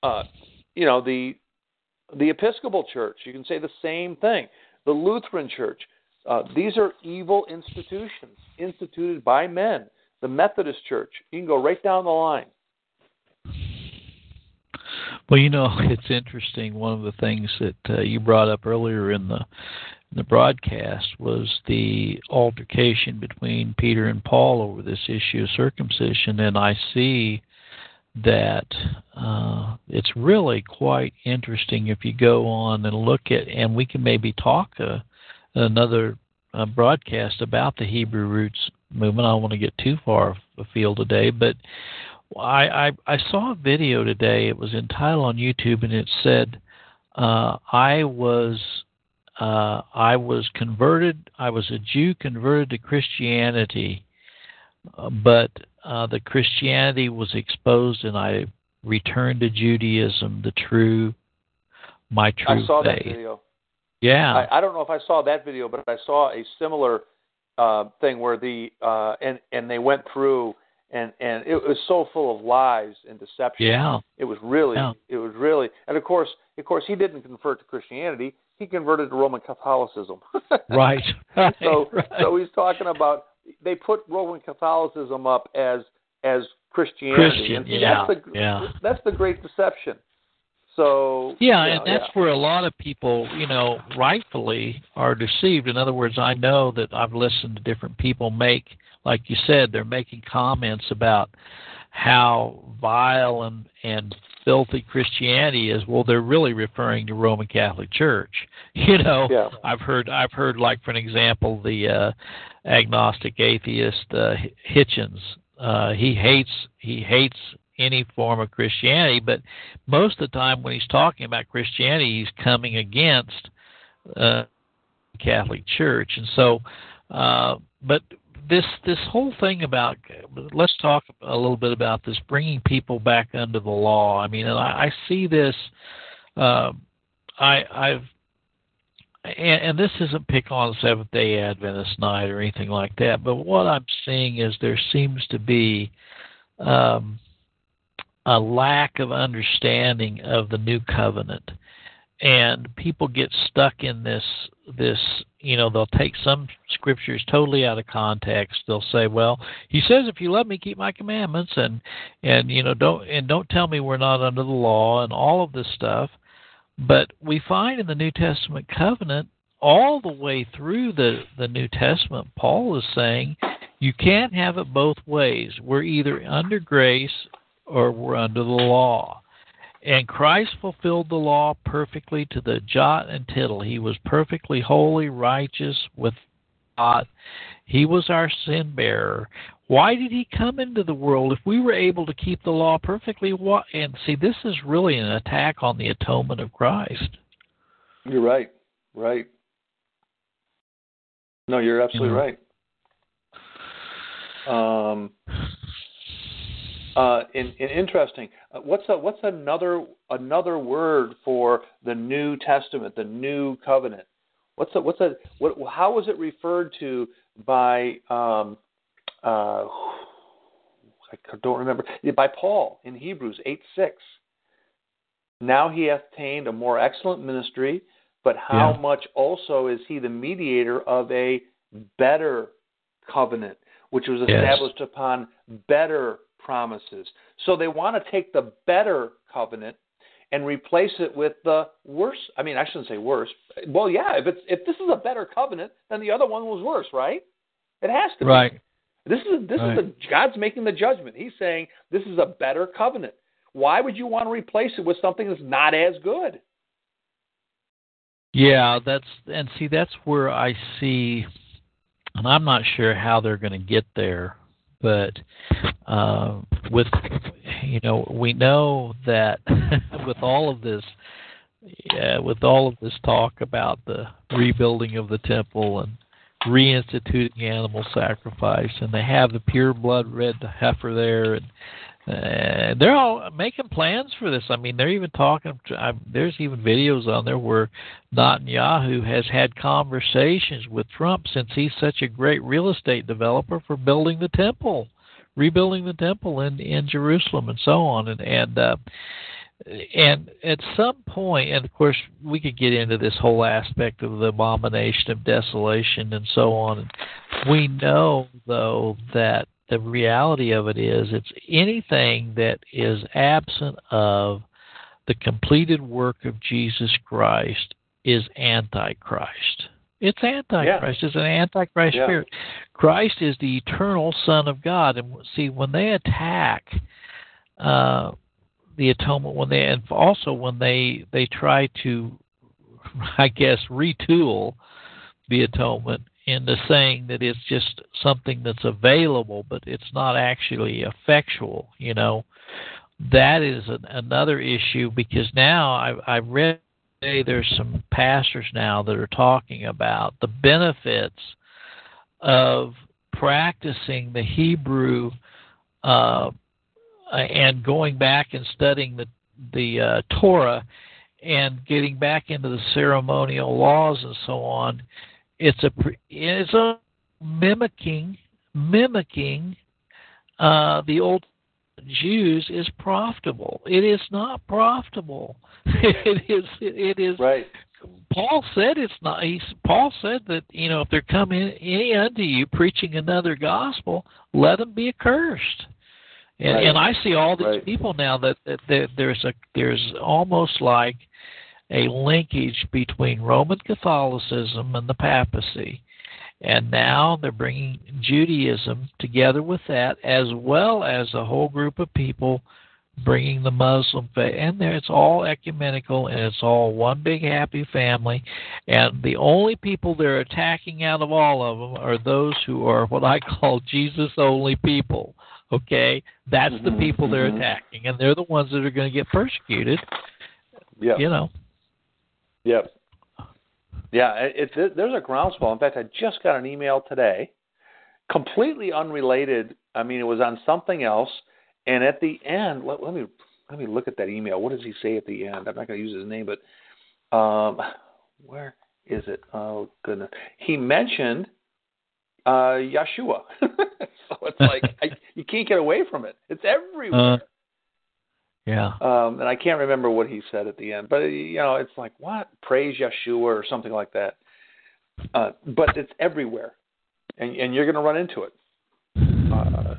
Uh, you know, the the Episcopal Church, you can say the same thing. The Lutheran Church, uh, these are evil institutions instituted by men. The Methodist Church, you can go right down the line. Well, you know, it's interesting. One of the things that uh, you brought up earlier in the in the broadcast was the altercation between Peter and Paul over this issue of circumcision, and I see that uh, it's really quite interesting if you go on and look at, and we can maybe talk uh, another uh, broadcast about the Hebrew roots movement. I don't want to get too far afield today, but I, I I saw a video today. It was entitled on YouTube, and it said, uh, "I was uh, I was converted. I was a Jew converted to Christianity, uh, but uh, the Christianity was exposed, and I returned to Judaism, the true, my true I saw faith." that video. Yeah, I, I don't know if I saw that video, but I saw a similar uh, thing where the uh, and and they went through and and it was so full of lies and deception. yeah, It was really, Yeah. it was really, and of course, of course, he didn't convert to Christianity. He converted to Roman Catholicism. right. right, so, right. so he's talking about they put Roman Catholicism up as as Christianity. Christian, and yeah, that's the yeah. that's the great deception. So Yeah, you and that's yeah. where a lot of people, you know, rightfully are deceived. In other words, I know that I've listened to different people make, like you said, they're making comments about how vile and and filthy Christianity is. Well, they're really referring to Roman Catholic Church. You know, Yeah. I've heard I've heard like for an example the uh, agnostic atheist uh, Hitchens uh, he hates he hates any form of Christianity, but most of the time when he's talking about Christianity, he's coming against uh, Catholic Church, and so. Uh, but this this whole thing about let's talk a little bit about this bringing people back under the law. I mean, and I, I see this. Uh, I I've and, and this isn't pick on Seventh Day Adventist night or anything like that, but what I'm seeing is there seems to be um, a lack of understanding of the new covenant. And people get stuck in this this you know they'll take some scriptures totally out of context. They'll say well he says if you love me keep my commandments and and you know don't and don't tell me we're not under the law and all of this stuff. But we find in the new testament covenant all the way through the the new testament paul is saying you can't have it both ways. We're either under grace or we're under the law and Christ fulfilled the law perfectly to the jot and tittle. He was perfectly holy, righteous with God. He was our sin bearer. Why did he come into the world if we were able to keep the law perfectly? And see, this is really an attack on the atonement of Christ. You're right. Right. No, you're absolutely right. Um, uh, in, in interesting. Uh, what's a, what's another another word for the New Testament, the New Covenant? What's a, what's a what? How was it referred to by? Um, uh, I don't remember. By Paul in Hebrews eight six. Now he hath attained a more excellent ministry, but how yeah. much also is he the mediator of a better covenant, which was established yes. upon better promises. So they want to take the better covenant and replace it with the worse. I mean, I shouldn't say worse. Well, yeah, if it's if this is a better covenant, then the other one was worse, right? It has to be. Right. This is this right. is the God's making the judgment. He's saying this is a better covenant. Why would you want to replace it with something that's not as good? Yeah, that's and see that's where I see and I'm not sure how they're going to get there but uh, with you know we know that with all of this yeah, with all of this talk about the rebuilding of the temple and reinstituting animal sacrifice and they have the pure blood red heifer there and uh, they're all making plans for this. I mean, they're even talking. I, there's even videos on there where Netanyahu has had conversations with Trump since he's such a great real estate developer for building the temple, rebuilding the temple in in Jerusalem, and so on. And and uh, and at some point, and of course, we could get into this whole aspect of the abomination of desolation and so on. We know, though, that the reality of it is it's anything that is absent of the completed work of Jesus Christ is antichrist. It's antichrist. Yeah. It's an antichrist yeah. spirit. Christ is the eternal Son of God, and see when they attack uh, the atonement, when they and also when they they try to, I guess, retool the atonement, into saying that it's just something that's available, but it's not actually effectual. You know, that is an, another issue because now I've, I've read there's some pastors now that are talking about the benefits of practicing the Hebrew uh, and going back and studying the the uh, Torah and getting back into the ceremonial laws and so on it's a it's a mimicking mimicking uh, the old Jews is profitable. It is not profitable. it is it is right. Paul said it's not. He Paul said that you know if there come any unto you preaching another gospel, let them be accursed. And right. and I see all these right. people now that, that, that there's a there's almost like a linkage between Roman Catholicism and the papacy. And now they're bringing Judaism together with that, as well as a whole group of people bringing the Muslim faith. And there, it's all ecumenical and it's all one big happy family. And the only people they're attacking out of all of them are those who are what I call Jesus only people. Okay, that's the Mhm, people they're mhm. attacking, and they're the ones that are going to get persecuted. Yeah. You know. Yep. Yeah, it, it, there's a groundswell. In fact, I just got an email today, completely unrelated. I mean, it was on something else, and at the end, let, let me let me look at that email. What does he say at the end? I'm not going to use his name, but um, where is it? Oh goodness, he mentioned uh, Yeshua. so it's like I, you can't get away from it. It's everywhere. Uh, yeah. Um, and I can't remember what he said at the end, but you know, it's like what praise Yeshua or something like that. Uh, but it's everywhere, and and you're going to run into it. Uh,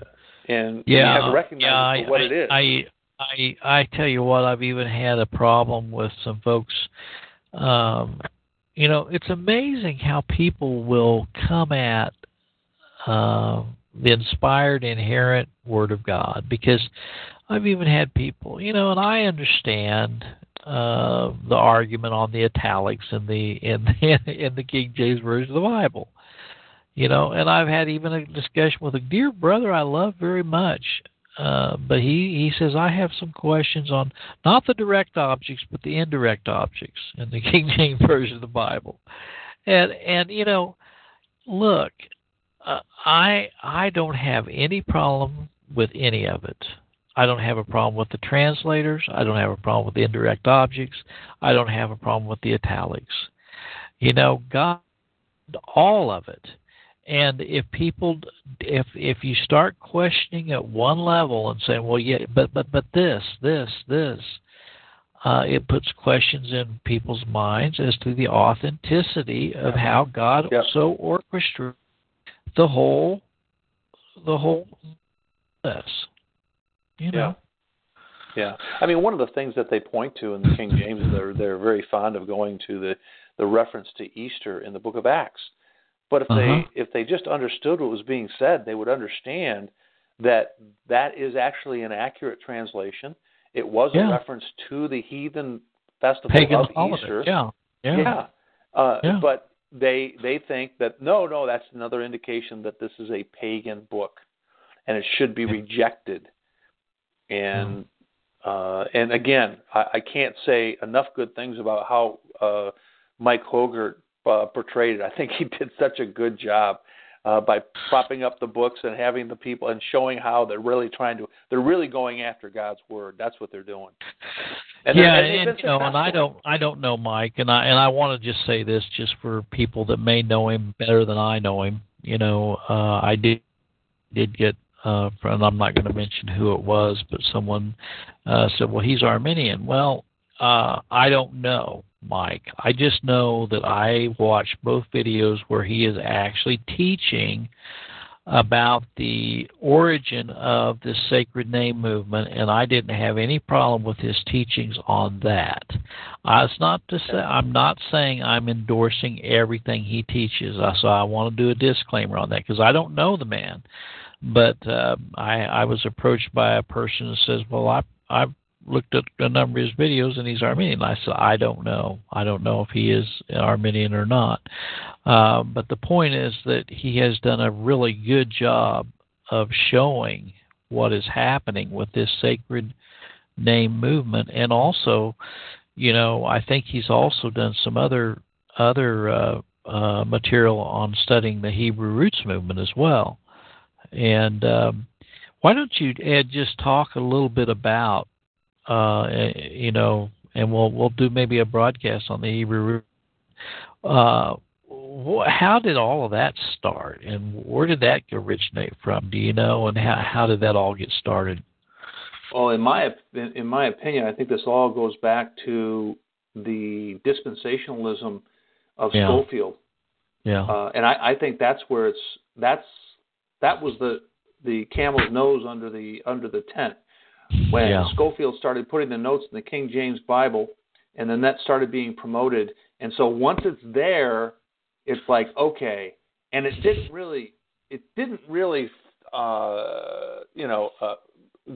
and yeah, you have to recognize yeah, for what I, it is. I, I, I tell you what, I've even had a problem with some folks. Um, you know, it's amazing how people will come at uh, the inspired, inerrant Word of God. Because I've even had people, you know, and I understand uh, the argument on the italics in the in the, in the King James version of the Bible, you know, and I've had even a discussion with a dear brother I love very much, uh, but he he says I have some questions on not the direct objects but the indirect objects in the King James version of the Bible, and and you know, look, I I don't have any problem with any of it. I don't have a problem with the translators. I don't have a problem with the indirect objects. I don't have a problem with the italics. You know, God, all of it. And if people, if if you start questioning at one level and saying, well, yeah, but but but this, this, this, uh, it puts questions in people's minds as to the authenticity of how God Yep. so orchestrated the whole, the whole this. You know. Yeah, I mean, one of the things that they point to in the King James, they're they're very fond of going to the the reference to Easter in the Book of Acts. But if Uh-huh. they if they just understood what was being said, they would understand that that is actually an accurate translation. It was Yeah. a reference to the heathen festival Pagan of holiday. Easter. Yeah. Yeah. Yeah. Uh, Yeah. But they they think that no, no, that's another indication that this is a pagan book, and it should be rejected. And uh, and again, I, I can't say enough good things about how uh, Mike Hoggard uh, portrayed it. I think he did such a good job uh, by propping up the books and having the people and showing how they're really trying to they're really going after God's word. That's what they're doing. And yeah, and and, you know, and I don't, I don't know Mike, and I and I want to just say this just for people that may know him better than I know him. You know, uh, I did did get, uh, and I'm not going to mention who it was, but someone uh, said, "Well, he's Arminian." Well, uh, I don't know Mike. I just know that I watched both videos where he is actually teaching about the origin of this sacred name movement, and I didn't have any problem with his teachings on that. Uh, it's not to say I'm not saying I'm endorsing everything he teaches. Uh, so I want to do a disclaimer on that because I don't know the man, but uh, I, I was approached by a person who says, "Well, I I've looked at a number of his videos and he's Arminian." I said, "I don't know. I don't know if he is Arminian or not." Uh, but the point is that he has done a really good job of showing what is happening with this sacred name movement, and also, you know, I think he's also done some other other uh, uh, material on studying the Hebrew roots movement as well. And um, why don't you, Ed, just talk a little bit about, uh, you know, and we'll we'll do maybe a broadcast on the Hebrew. Uh, wh- how did all of that start, and where did that originate from? Do you know, and how how did that all get started? Well, in my in, in my opinion, I think this all goes back to the dispensationalism of Yeah. Scofield, Yeah, uh, and I, I think that's where it's that's that was the the camel's nose under the under the tent when Yeah. Scofield started putting the notes in the King James Bible, and then that started being promoted. And so once it's there, it's like okay, and it didn't really it didn't really uh, you know uh,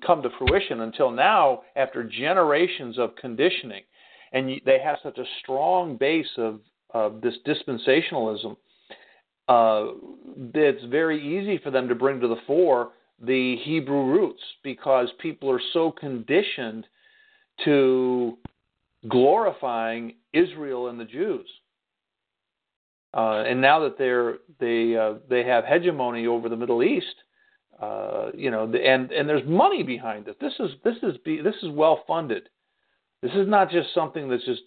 come to fruition until now after generations of conditioning, and they have such a strong base of of this dispensationalism uh, it's very easy for them to bring to the fore the Hebrew roots because people are so conditioned to glorifying Israel and the Jews. Uh, and now that they're they uh, they have hegemony over the Middle East, uh, you know, and and there's money behind it. This is this is be, this is well funded. This is not just something that's just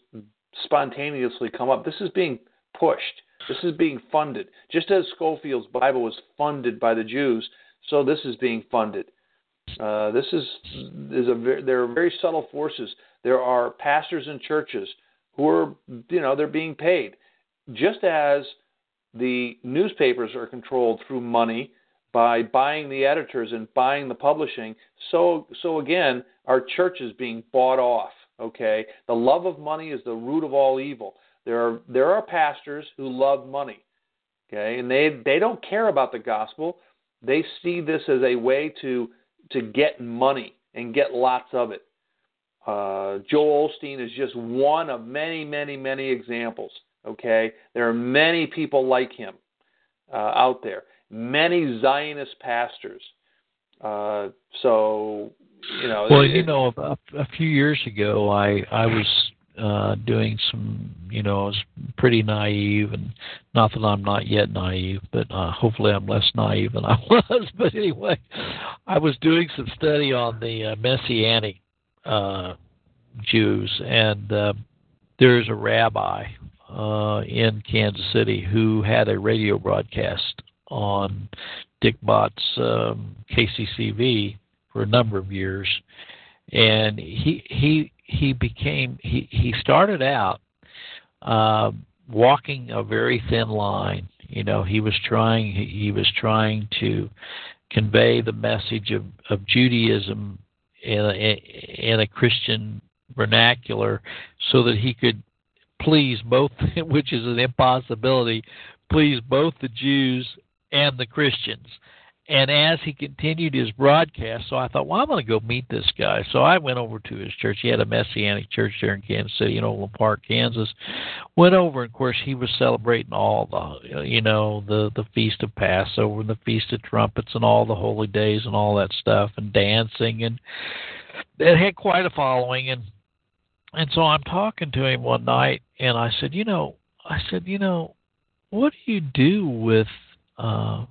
spontaneously come up. This is being pushed. This is being funded. Just as Scofield's Bible was funded by the Jews, so this is being funded. Uh, this is is a there are very subtle forces. There are pastors and churches who are you know they're being paid, just as the newspapers are controlled through money by buying the editors and buying the publishing. So so again, our church is being bought off. Okay, the love of money is the root of all evil. There are there are pastors who love money. Okay, and they they don't care about the gospel. They see this as a way to to get money and get lots of it. Uh, Joel Osteen is just one of many, many, many examples. Okay, there are many people like him uh, out there. Many Zionist pastors. Uh, so you know. Well, it, you know, a, a few years ago, I I was uh, doing some, you know, I was pretty naive, and not that I'm not yet naive, but uh, hopefully I'm less naive than I was. But anyway, I was doing some study on the uh, Messianic uh, Jews, and uh, there's a rabbi uh, in Kansas City who had a radio broadcast on Dick Bott's um, KCCV for a number of years, and he he he became he he started out uh, walking a very thin line. You know, he was trying he was trying to convey the message of of Judaism in a, in a Christian vernacular, so that he could please both, which is an impossibility, please both the Jews and the Christians. And as he continued his broadcast, so I thought, well, I'm going to go meet this guy. So I went over to his church. He had a Messianic church there in Kansas City, in Overland Park, Kansas. Went over, and of course, he was celebrating all the, you know, the the feast of Passover, and the feast of trumpets, and all the holy days, and all that stuff, and dancing, and it had quite a following. And and so I'm talking to him one night, and I said, you know, I said, you know, what do you do with uh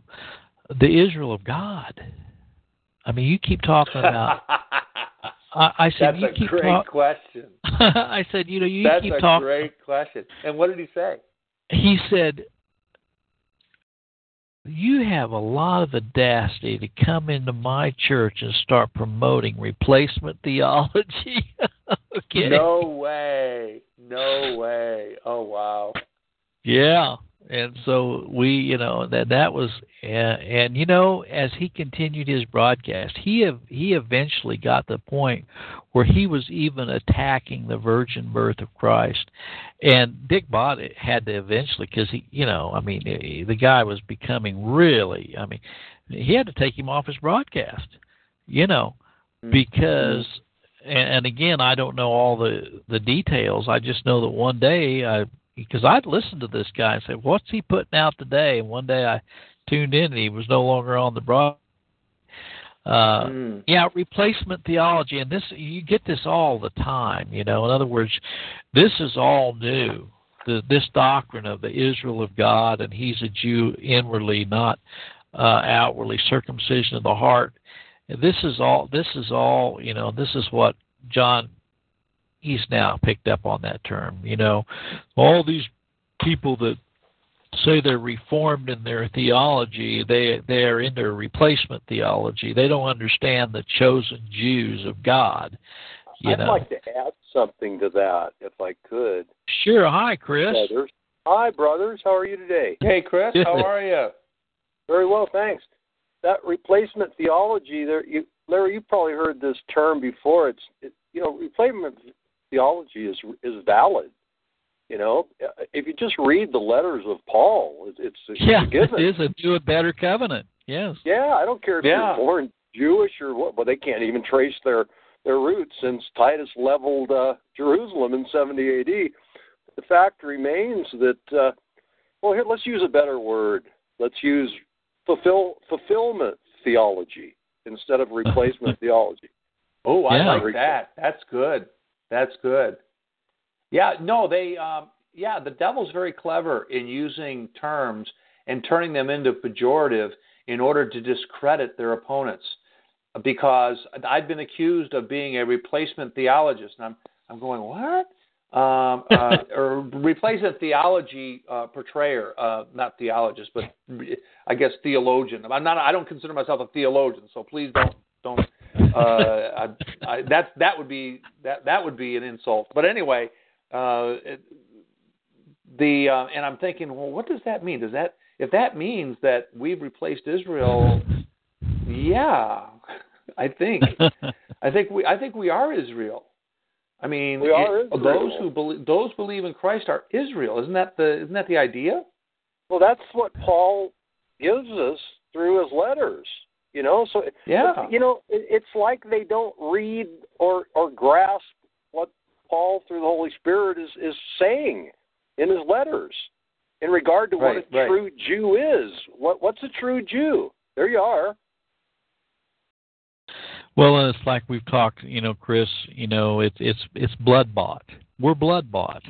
the Israel of God. I mean, you keep talking about. I, I said, That's you a keep great talk- question. I said, you know, you That's keep a talking. great question. And what did he say? He said, you have a lot of audacity to come into my church and start promoting replacement theology. okay. No way. No way. Oh wow. Yeah, and so we, you know, that that was, and, and you know, as he continued his broadcast, he have, he eventually got the point where he was even attacking the virgin birth of Christ, and Dick Bott had to eventually, because he, you know, I mean, eh, the guy was becoming really, I mean, he had to take him off his broadcast, you know, because. And, and again, I don't know all the the details. I just know that one day I because I'd listened to this guy and said, "What's he putting out today?" And one day I tuned in and he was no longer on the broad. Uh, Mm. Yeah, replacement theology, and this you get this all the time. You know, in other words, this is all new. The, this doctrine of the Israel of God, and He's a Jew inwardly, not uh, outwardly, circumcision of the heart. This is all. This is all. You know, this is what John he's now picked up on that term. You know, all these people that say they're reformed in their theology, they they are in their replacement theology. They don't understand the chosen Jews of God. You I'd know. like to add something to that, if I could. Sure. Hi, Chris. Brothers. Hi, brothers. How are you today? Hey Chris, how are you? Very well, thanks. That replacement theology, there, you, Larry, you probably heard this term before. It's, it, you know, replacement theology is is valid. You know, if you just read the letters of Paul, it's it's, it's Yeah, a given. it is a new and better covenant. Yes. Yeah, I don't care if Yeah. you're born Jewish or what. but they can't even trace their their roots since Titus leveled uh, Jerusalem in 70 A.D. The fact remains that uh, well, here let's use a better word. Let's use fulfill fulfillment theology. instead of replacement theology. Oh, I Yeah. like that. That's good. That's good. Yeah, no, they um yeah, the devil's very clever in using terms and turning them into pejorative in order to discredit their opponents. Because I've been accused of being a replacement theologist, and I'm I'm going what? Um, uh, or replacement theology uh, portrayer, uh, not theologist, but I guess theologian. I'm not. I don't consider myself a theologian, so please don't don't. Uh, I, I, that that would be that that would be an insult. But anyway, uh, it, the uh, and I'm thinking, well, what does that mean? Does that if that means that we've replaced Israel? Yeah, I think I think we I think we are Israel. I mean, We are it- Israel. those who believe those believe in Christ are Israel. Isn't that the isn't that the idea? Well, that's what Paul gives us through his letters. You know, so Yeah. you know, it's like they don't read or or grasp what Paul through the Holy Spirit is is saying in his letters in regard to what a right. true Jew is. What what's a true Jew? There you are. Well, and it's like we've talked, you know, Chris. You know, it's it's it's blood bought. We're blood bought,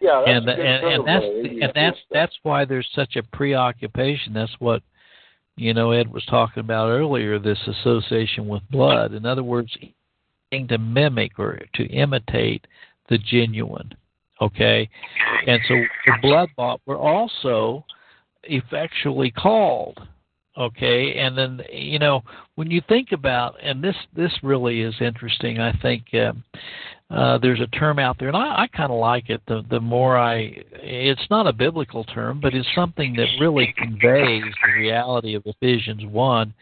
Yeah, that's and and, and that's and that's that's why there's such a preoccupation. That's what you know Ed was talking about earlier. This association with blood. In other words, to mimic or to imitate the genuine. Okay, and so the blood bought were also effectually called okay and then you know when you think about and this this really is interesting i think um, uh, there's a term out there and i, I kind of like it the the more i it's not a biblical term but it's something that really conveys the reality of ephesians 1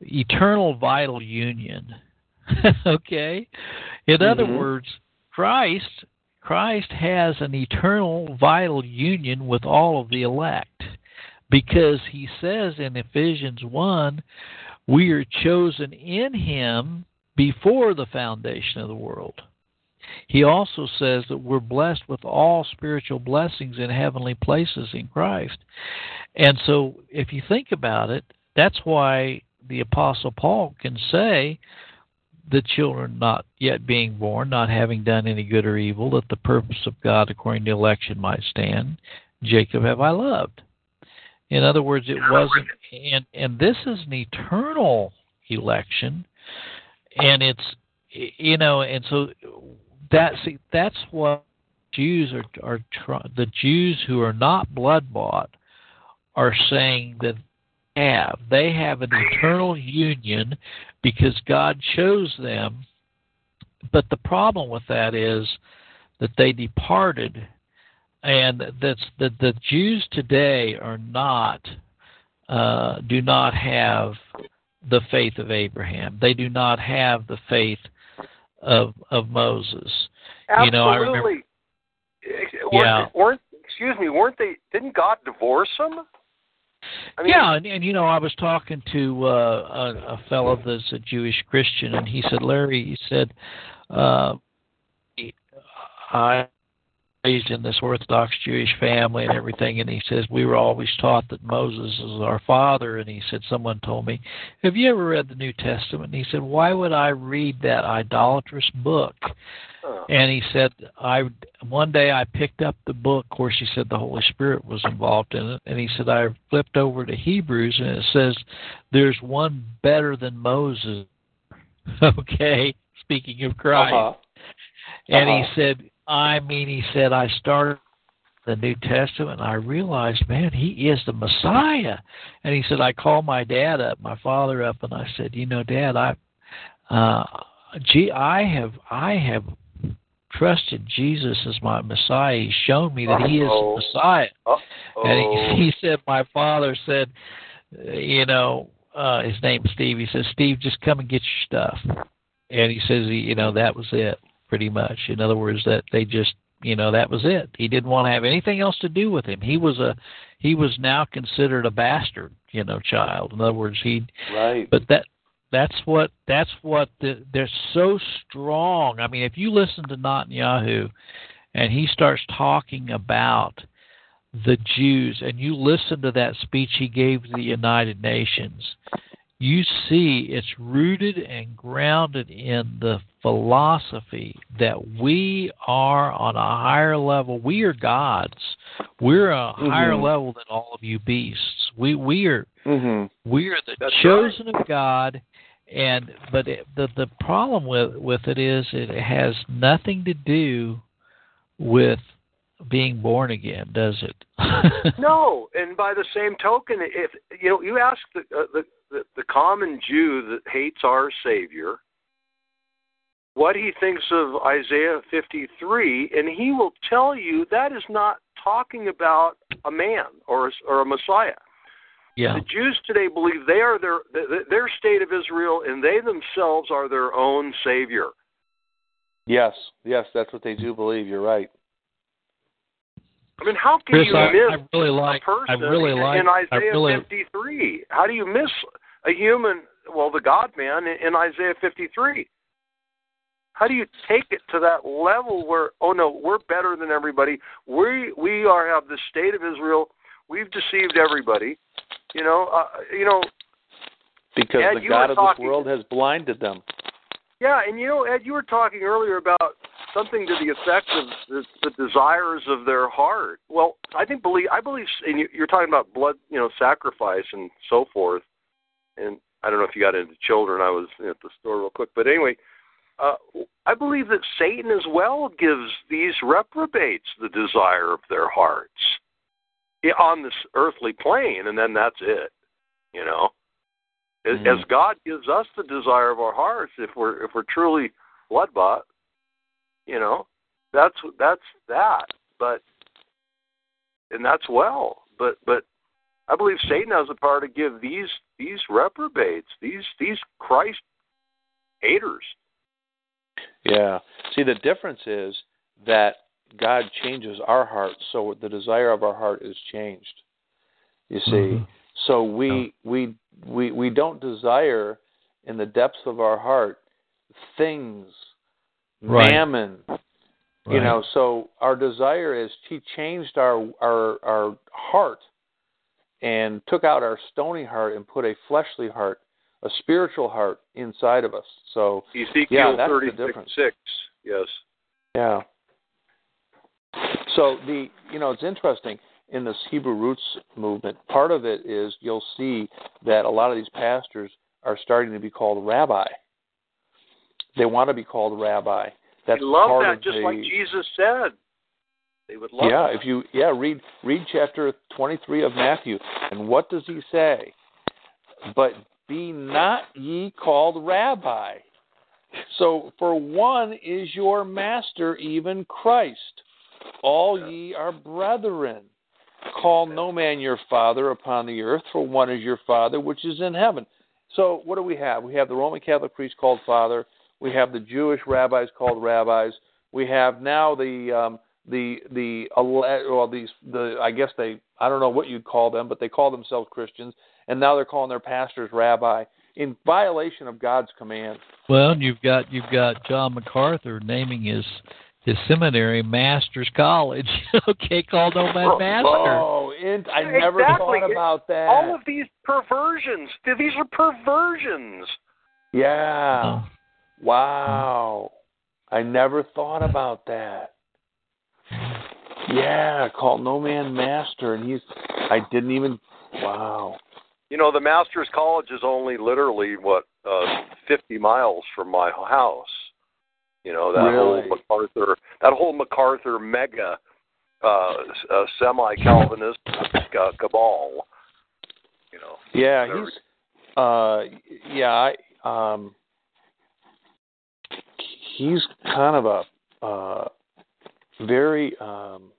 eternal vital union okay in other Mhm. words christ christ has an eternal vital union with all of the elect because he says in Ephesians 1 we are chosen in him before the foundation of the world. He also says that we're blessed with all spiritual blessings in heavenly places in Christ. And so if you think about it, that's why the apostle Paul can say the children not yet being born, not having done any good or evil, that the purpose of God according to election might stand. Jacob have I loved. In other words, it wasn't, and and this is an eternal election, and it's you know, and so that's that's what Jews are are the Jews who are not blood bought are saying that they have they have an eternal union because God chose them, but the problem with that is that they departed and that's that the Jews today are not uh, do not have the faith of Abraham. They do not have the faith of of Moses. Absolutely. You know, I remember. Yeah. Weren't excuse me? Weren't they? Didn't God divorce them? I mean, yeah, and, and you know, I was talking to uh, a, a fellow that's a Jewish Christian, and he said, Larry, he said, uh, I raised in this Orthodox Jewish family and everything, and he says we were always taught that Moses is our father, and he said someone told me, have you ever read the New Testament? And he said, why would I read that idolatrous book? And he said, I one day I picked up the book. Of course, he said the Holy Spirit was involved in it. And he said I flipped over to Hebrews, and it says there's one better than Moses. okay, speaking of Christ. Uh-huh. And he Uh-huh. said, I mean, he said I started the New Testament, and I realized, man, he is the Messiah. And he said, I called my dad up, my father up, and I said, you know, Dad, I, uh, gee, I have, I have trusted Jesus as my Messiah. He's shown me that he is the Messiah. Uh-oh. And he, he said, my father said, you know, uh, his name's Steve. He says, Steve, just come and get your stuff. And he says, you know, that was it, pretty much. In other words, that they just, you know, that was it. He didn't want to have anything else to do with him. He was a, he was now considered a bastard, you know, child. In other words, he, Right. but that that's what that's what the, they're so strong. I mean, if you listen to Netanyahu, and he starts talking about the Jews, and you listen to that speech he gave to the United Nations, you see it's rooted and grounded in the philosophy that we are on a higher level. We are gods. We're a mm-hmm. higher level than all of you beasts. We we are mm-hmm. we are the That's chosen of God. And but it, the the problem with with it is it has nothing to do with being born again, does it? no, and by the same token, if you know, you ask the, uh, the the the common Jew that hates our Savior what he thinks of Isaiah 53, and he will tell you that is not talking about a man or a, or a Messiah. Yeah. The Jews today believe they are their their state of Israel, and they themselves are their own savior. Yes, yes, that's what they do believe. You're right. I mean, how can Chris, you I, miss I really like. a person I really in, like. in Isaiah really, 53? How do you miss a human? Well, the God Man in, in Isaiah 53. How do you take it to that level where oh no, we're better than everybody. We we are have the state of Israel. We've deceived everybody. You know, uh, you know. Because Ed, the God of talking- this world has blinded them. Yeah, and you know, Ed, you were talking earlier about something to the effect of the, the desires of their heart. Well, I think believe I believe, and you- you're talking about blood, you know, sacrifice and so forth. And I don't know if you got into children. I was at the store real quick, but anyway, uh, I believe that Satan as well gives these reprobates the desire of their hearts on this earthly plane, and then that's it. You know, as, Mhm. as God gives us the desire of our hearts, if we're if we're truly blood bought, you know, that's that's that. But and that's well. But but I believe Satan has the power to give these these reprobates, these these Christ haters. Yeah. See, the difference is that God changes our heart, so the desire of our heart is changed. You see, Mhm. so we we we we don't desire in the depths of our heart things, Right. mammon. You know, so our desire is He changed our our our heart and took out our stony heart and put a fleshly heart, a spiritual heart inside of us. So Ezekiel Yeah, that's the thirty six difference. six. Yes. Yeah. So the you know it's interesting in this Hebrew roots movement. Part of it is you'll see that a lot of these pastors are starting to be called rabbi. They want to be called rabbi. That's they love that, just the, like Jesus said. They would love yeah, that. if you yeah read read chapter twenty three of Matthew, and what does he say? But be not ye called rabbi. So for one is your master, even Christ. All ye are brethren. Call no man your father upon the earth, for one is your father which is in heaven. So what do we have? We have the Roman Catholic priest called father. We have the Jewish rabbis called rabbis. We have now the um, the the well these the I guess they I don't know what you'd call them, but they call themselves Christians, and now they're calling their pastors rabbi in violation of God's command. Well, you've got you've got John MacArthur naming his his seminary Master's College. okay, called no man master. Oh, and I never Exactly. thought about that. All of these perversions. These are perversions. yeah. Oh. Wow. I never thought about that. Yeah, called no man master, and he's. I didn't even. Wow. You know, the Masters College is only literally what uh, 50 miles from my house. You know that Really? whole MacArthur, that whole MacArthur mega uh, uh, semi-Calvinist uh, cabal. You know. Yeah, he's. Uh, yeah, I. Um. He's kind of a. Uh, very. Um.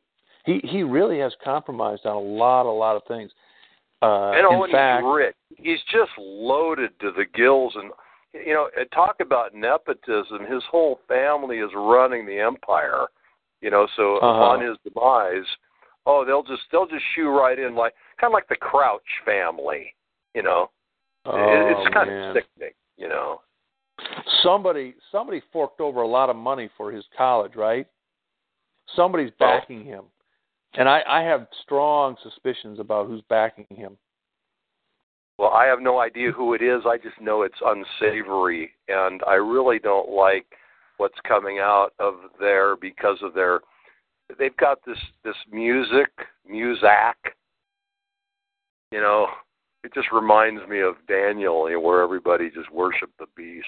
He he really has compromised on a lot a lot of things. Uh, and oh, in fact, he's rich. He's just loaded to the gills, and you know, talk about nepotism. His whole family is running the empire. You know, so Uh-huh. upon his demise, oh, they'll just they'll just shoe right in, like kind of like the Crouch family. You know, It- oh, it's kind man. of sickening. You know, somebody somebody forked over a lot of money for his college, right? Somebody's Oh. backing him, and I, I have strong suspicions about who's backing him. Well, I have no idea who it is. I just know it's unsavory, and I really don't like what's coming out of there because of their. They've got this this music, Muzak. You know, it just reminds me of Daniel, you know, where everybody just worshiped the beast.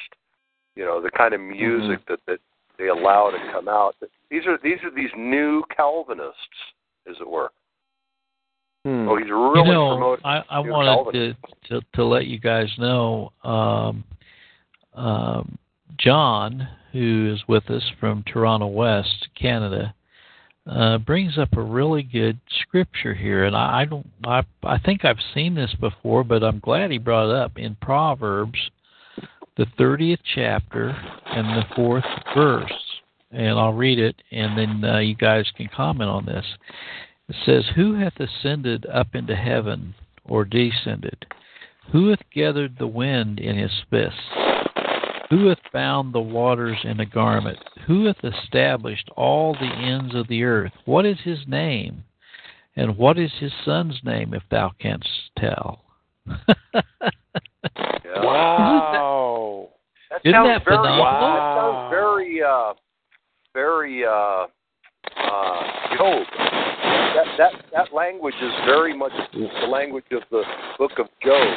You know, the kind of music Mm-hmm. that that they allow to come out. These are these are these new Calvinists, as it were. Hmm. Oh, he's really you know, promoting. I, I new wanted to, to to let you guys know, um, um, John, who is with us from Toronto West, Canada, uh, brings up a really good scripture here, and I, I don't, I, I think I've seen this before, but I'm glad he brought it up in Proverbs, the thirtieth chapter and the fourth verse, and I'll read it, and then uh, you guys can comment on this. It says, Who hath ascended up into heaven, or descended? Who hath gathered the wind in his fist? Who hath bound the waters in a garment? Who hath established all the ends of the earth? What is his name? And what is his son's name, if thou canst tell? Wow. That Isn't sounds that very, phenomenal? That sounds very, uh, very uh, uh, Job. That that that language is very much the language of the book of Job.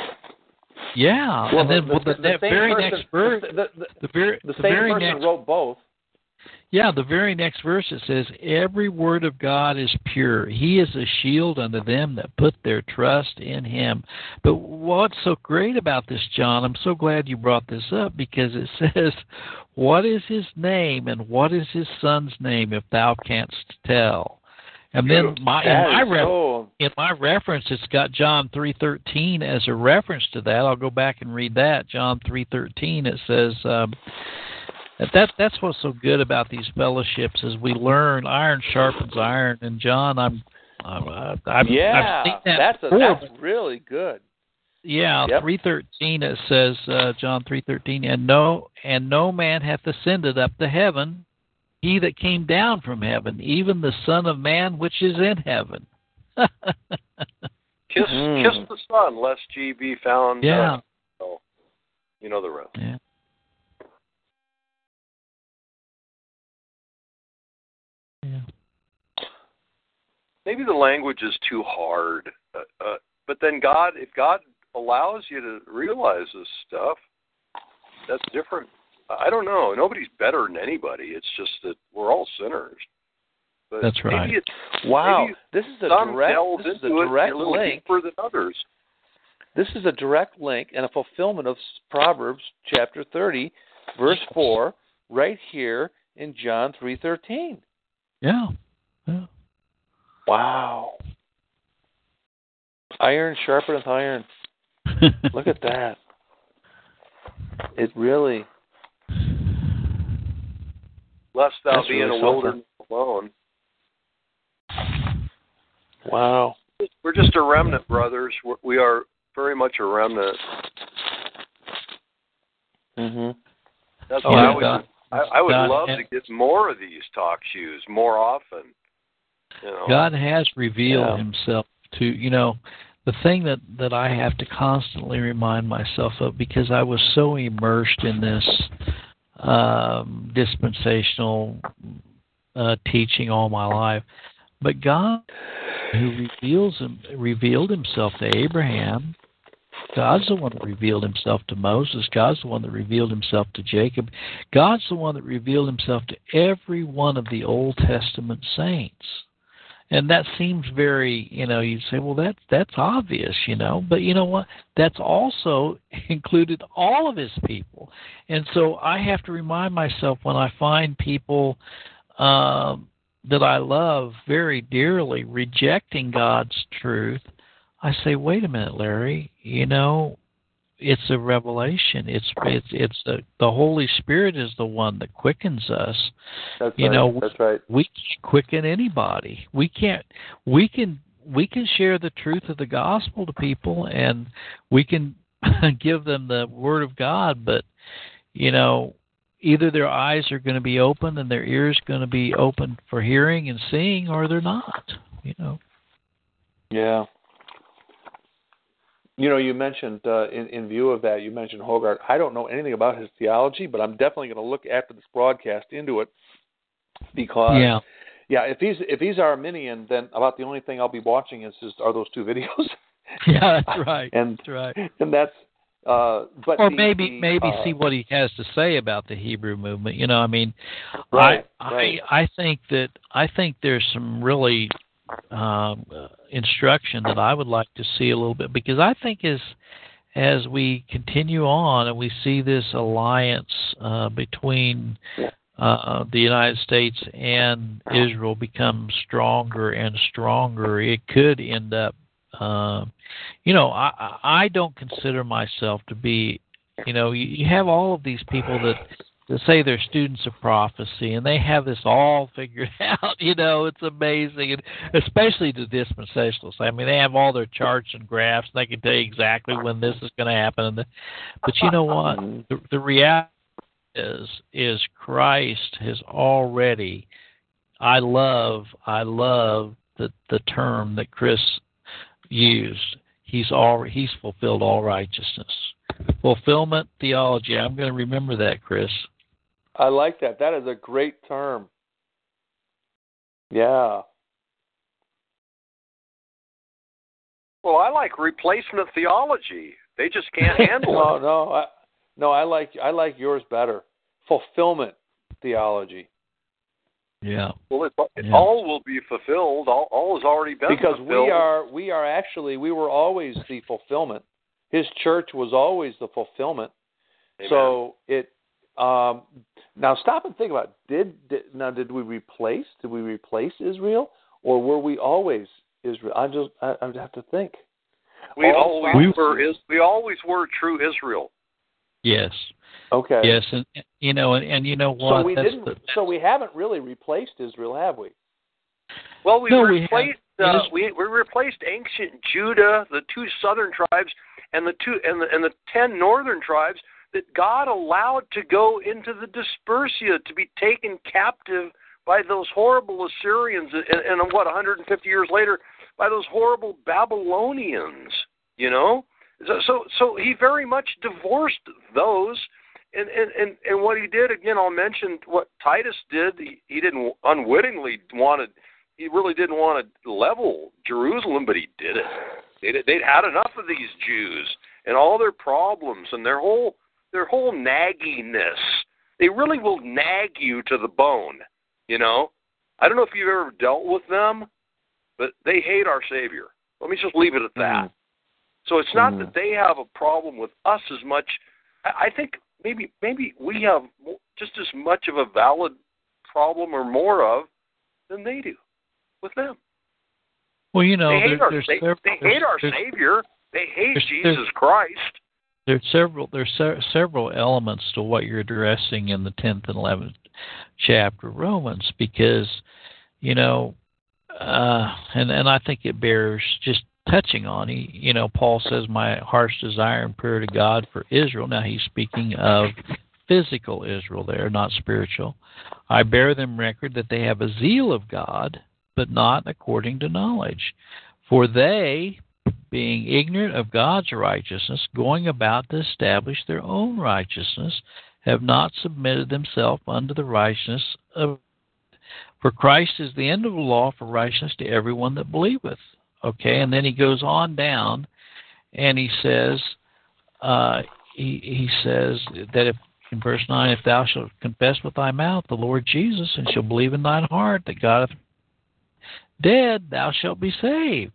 Yeah, and then well, the, that same very person- next verse, the, the, the very, the the same very person next wrote both. Yeah, the very next verse it says, Every word of God is pure. He is a shield unto them that put their trust in him. But what's so great about this, John, I'm so glad you brought this up because it says, What is his name and what is his son's name if thou canst tell? And then my in my is ref- in my reference it's got John 3:13 as a reference to that. I'll go back and read that. John 3:13 it says um that, that that's what's so good about these fellowships is we learn iron sharpens iron and John I'm I'm uh, I've, yeah, I've seen that that's a, before, that's really good. yeah, Yep. three thirteen it says uh, John three thirteen, and no and no man hath ascended up to heaven, he that came down from heaven, even the Son of Man which is in heaven. Kiss Mm. kiss the Son, lest ye be found. yeah, Uh, you know the rest. yeah. Yeah. Maybe the language is too hard, uh, uh, but then God, if God allows you to realize this stuff, that's different. I don't know. Nobody's better than anybody. It's just that we're all sinners. But That's right. Maybe it's, Wow, maybe this is a direct. This is a direct a link. deeper than others. This is a direct link and a fulfillment of Proverbs chapter 30, verse 4, right here in John 3:13. Yeah. yeah. Wow. Iron sharpeneth iron. Look at that. It really. Lest thou That's be in really a wilderness alone. Wow. We're just a remnant, brothers. We're, we are very much a remnant. Mhm. That's Oh, why I would. I, I would God, love to get more of these talk shoes more often. You know. God has revealed Yeah. himself to you know the thing that that I have to constantly remind myself of because I was so immersed in this um dispensational uh teaching all my life but God who reveals him revealed himself to Abraham God's the one that revealed himself to Moses. God's the one that revealed himself to Jacob. God's the one that revealed himself to every one of the Old Testament saints and that seems very you know you'd say well that's that's obvious you know. But you know what? That's also included all of his people. And so i have to remind myself when i find people um that i love very dearly rejecting god's truth i say wait a minute larry. You know it's a revelation it's it's it's the the holy spirit is the one that quickens us That's You right. know, That's right. we can't quicken anybody. We can't. We can. We can share the truth of the gospel to people, and we can give them the word of God. But you know, either their eyes are going to be open and their ears going to be open for hearing and seeing, or they're not. You know. Yeah. You know, you mentioned uh, in in view of that, you mentioned Hoggard. I don't know anything about his theology, but I'm definitely going to look after this broadcast into it because yeah, yeah, if he's if he's Arminian, then about the only thing I'll be watching is just are those two videos. yeah, that's right. and that's right. and that's uh, but or the, maybe the, maybe uh, see what he has to say about the Hebrew movement. You know, I mean, Right, I right. I I think that I think there's some really um, instruction that I would like to see a little bit because I think as as we continue on and we see this alliance uh, between uh, the United States and Israel become stronger and stronger, it could end up. Uh, you know, I I I don't consider myself to be. You know, you, you have all of these people that that say they're students of prophecy and they have this all figured out. You know, it's amazing, and especially the dispensationalists. I mean, they have all their charts and graphs. And they can tell you exactly when this is going to happen. But you know what? The, the reality is is Christ has already. I love I love the the term that Chris used. He's all he's fulfilled all righteousness. Fulfillment theology. I'm going to remember that, Chris. I like that. That is a great term. Yeah. Well, I like replacement theology. They just can't handle no, it. no, I, no. I like I like yours better. Fulfillment theology. Yeah. Well, it, it Yeah. all will be fulfilled. All, all has already been because fulfilled. we are we are actually we were always the fulfillment. His church was always the fulfillment. Amen. So it um now stop and think about it. did, did now did we replace did we replace Israel or were we always Israel? I just I, I have to think. we all always we- were is we always were true Israel. Yes. Okay. Yes, and you know, and, and you know what? So we That's didn't. the- so we haven't really replaced Israel, have we? Well, we No, replaced have- uh, we we replaced ancient Judah, the two southern tribes, and the two and the and the ten northern tribes that God allowed to go into the dispersia to be taken captive by those horrible Assyrians, and, and what 150 years later by those horrible Babylonians. You know, so so, so he very much divorced those. And, and and and what he did again, I'll mention what Titus did. He, he didn't unwittingly wanted he really didn't want to level Jerusalem, but he did it. They'd, they'd had enough of these Jews and all their problems and their whole their whole nagginess. They really will nag you to the bone. You know, I don't know if you've ever dealt with them, but they hate our Savior. Let me just leave it at that. Mm. So it's not Mm. that they have a problem with us as much. I, I think maybe maybe we have mo- just as much of a valid problem or more of than they do with them. well, you know, they there, hate our there's they, they hate our Savior. They hate Jesus Christ. There's several there's se- several elements to what you're addressing in the 10th and 11th chapter of Romans because you know uh and and I think it bears just touching on he you know Paul says my heart's desire and prayer to God for Israel. Now he's speaking of physical Israel there not spiritual. I bear them record that they have a zeal of God but not according to knowledge. For they being ignorant of God's righteousness, going about to establish their own righteousness, have not submitted themselves unto the righteousness of. For Christ is the end of the law for righteousness to everyone that believeth. Okay, and then he goes on down, and he says, uh, he he says that if in verse nine, if thou shalt confess with thy mouth the Lord Jesus, and shalt believe in thine heart that God hath dead, thou shalt be saved.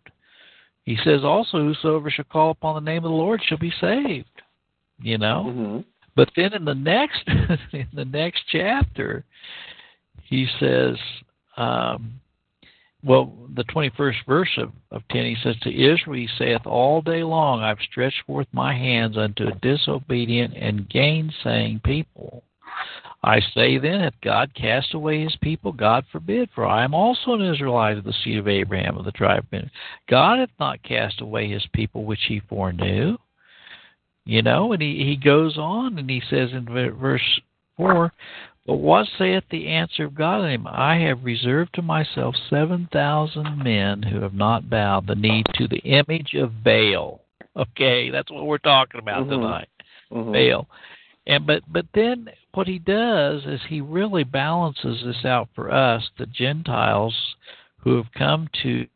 He says also, whosoever shall call upon the name of the Lord shall be saved. You know, Mm-hmm. but then in the next in the next chapter, he says, um, well, the twenty first verse of, of ten, he says, To Israel he saith, All day long I've stretched forth my hands unto a disobedient and gainsaying people. I say then, hath God cast away his people? God forbid, for I am also an Israelite of the seed of Abraham of the tribe of Benjamin. God hath not cast away his people which he foreknew. You know, and he, he goes on and he says in verse 4 But what saith the answer of God unto him? I have reserved to myself 7,000 men who have not bowed the knee to the image of Baal. Okay, that's what we're talking about Mhm. tonight. Mhm. Baal. And but but then what he does is he really balances this out for us, the Gentiles who have come to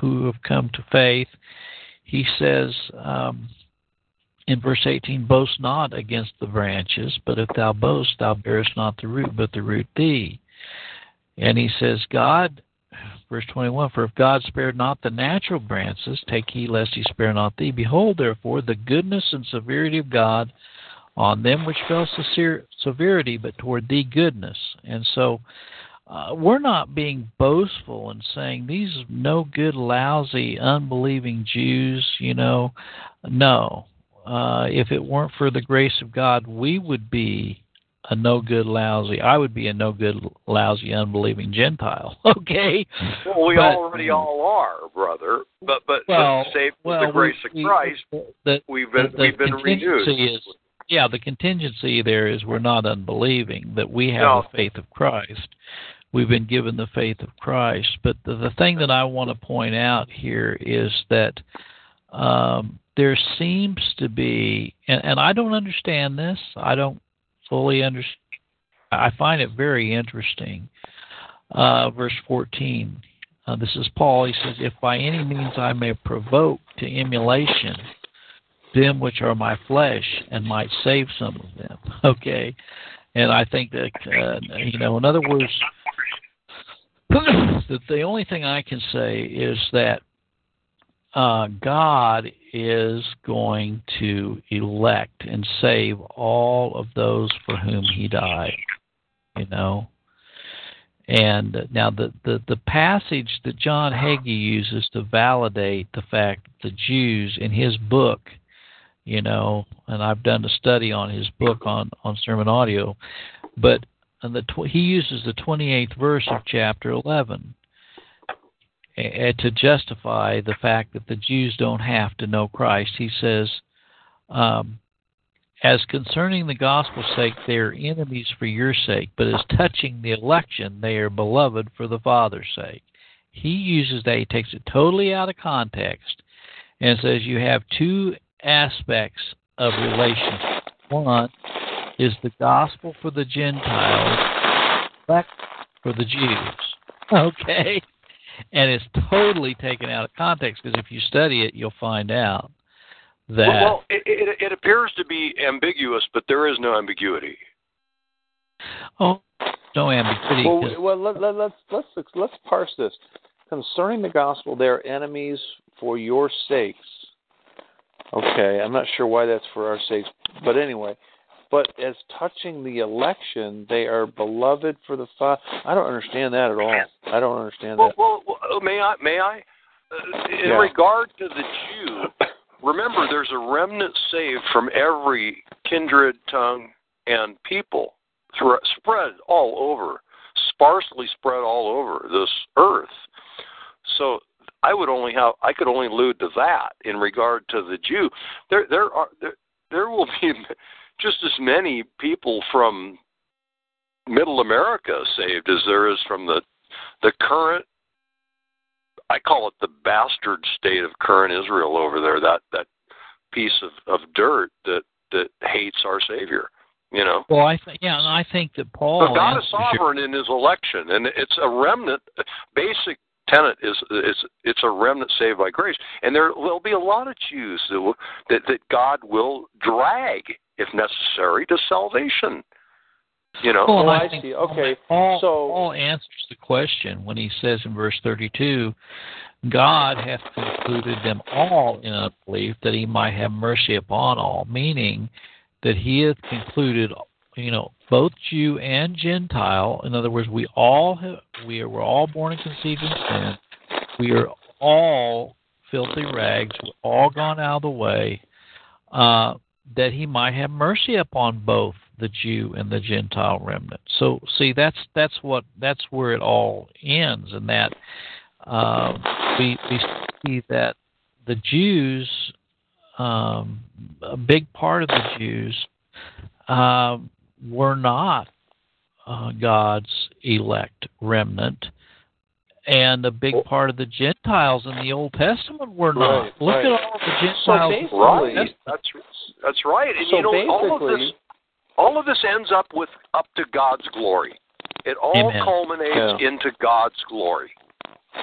who, have come to faith. He says um, in verse 18, "Boast not against the branches, but if thou boast, thou bearest not the root, but the root thee." And he says, "God." Verse 21 For if God spared not the natural branches, take heed lest he spare not thee. Behold, therefore, the goodness and severity of God on them which fell sever- severity, but toward thee goodness. And so uh, we're not being boastful and saying these no good, lousy, unbelieving Jews, you know. No. Uh, if it weren't for the grace of God, we would be a no good, lousy. I would be a no good, lousy, unbelieving Gentile. Okay. Well, we But- already all are, brother. But but, Well, but saved with well, the grace we- of Christ, the, we've been the we've been renewed. is yeah the contingency there is we're not unbelieving that we have No. the faith of christ. We've been given the faith of christ. But the, the thing that i want to point out here is that um, there seems to be and, and i don't understand this. I don't fully understand i find it very interesting. Uh, verse 14 uh, this is paul. He says if by any means i may provoke to emulation them which are my flesh and might save some of them. Okay. And I think that, uh, you know, in other words, that the only thing I can say is that uh, God is going to elect and save all of those for whom He died. You know, and now the, the, the passage that John Hagee uses to validate the fact that the Jews in his book you know, and I've done a study on his book on on sermon audio, but the tw- he uses the 28th verse of chapter 11 eh, to justify the fact that the Jews don't have to know Christ. He says, um, "As concerning the gospel's sake, they are enemies for your sake, but as touching the election, they are beloved for the Father's sake." He uses that. He takes it totally out of context and says you have two aspects of relationship. One is the gospel for the Gentiles, elect for the Jews. Okay? And it's totally taken out of context because if you study it, you'll find out that. Well, well it, it, it appears to be ambiguous, but there is no ambiguity. oh, no ambiguity. Well, well let, let, let's let's let's parse this. Concerning the gospel, they are enemies for your sakes. Okay, I'm not sure why that's for our sakes, but anyway. But as touching the election, they are beloved for the Father. I don't understand that at all. I don't understand that. well, well may I? May I? Uh, in Yeah. regard to the Jew, remember there's a remnant saved from every kindred, tongue, and people, spread all over, sparsely spread all over this earth. So I would only have I could only allude to that in regard to the Jew. There there are there, there will be just as many people from middle America saved as there is from the the current I call it the bastard state of current Israel over there, that that piece of, of dirt that, that hates our Savior. You know. well, I th- yeah, and I think that Paul. But God is sovereign in his election and it's a remnant basic tenet is is it's a remnant saved by grace. And there will be a lot of Jews that will, that, that God will drag if necessary to salvation. You know. Well, Oh, I I see. Okay, Paul, so- Paul answers the question when he says in verse 32, God hath concluded them all in unbelief that he might have mercy upon all, meaning that he hath concluded, you know, both Jew and Gentile. In other words, we all have, we are we're all born and conceived in sin. We are all filthy rags. We're all gone out of the way. Uh, that he might have mercy upon both the Jew and the Gentile remnant. So see that's that's what that's where it all ends and that uh, we we see that the Jews um, a big part of the Jews um, were not uh, God's elect remnant and a big Well- part of the Gentiles in the Old Testament were not. Right, Look right. at all the So Gentiles. basically, Right. That's that's right. And So you know, all of basically- this all of this ends up with up to God's glory. It all Amen. culminates Yeah. into God's glory.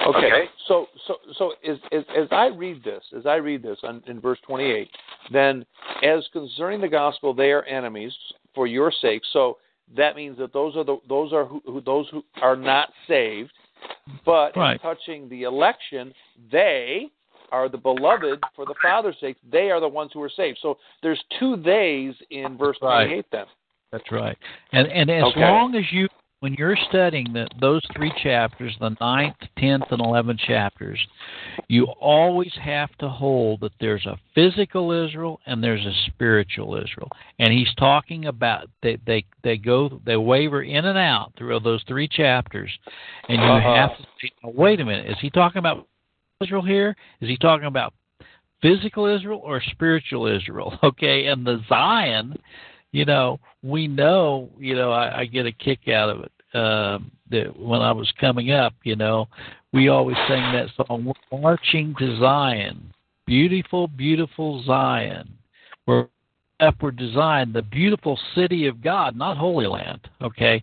Okay. Okay. So so so as, as as I read this, as I read this on, in verse 28, then as concerning the gospel, they are enemies for your sake. So that means that those are the those are who, who those who are not saved, but Right. touching the election, they are the beloved for the Father's sake. They are the ones who are saved. So there's two theys in verse Right. 28 then. That's right. And and as Okay. long as you when you're studying the, those three chapters, the ninth, tenth, and eleventh chapters, you always have to hold that there's a physical Israel and there's a spiritual Israel. And he's talking about they they they go they waver in and out through those three chapters, and you Uh-huh. have to say, "Now, wait a minute, is he talking about Israel here? Is he talking about physical Israel or spiritual Israel? Okay, and the Zion you know, we know, you know, I, I get a kick out of it. Um, that when I was coming up, you know, we always sang that song, "We're marching to Zion, beautiful, beautiful Zion." We're upward design, the beautiful city of God, not Holy Land. Okay,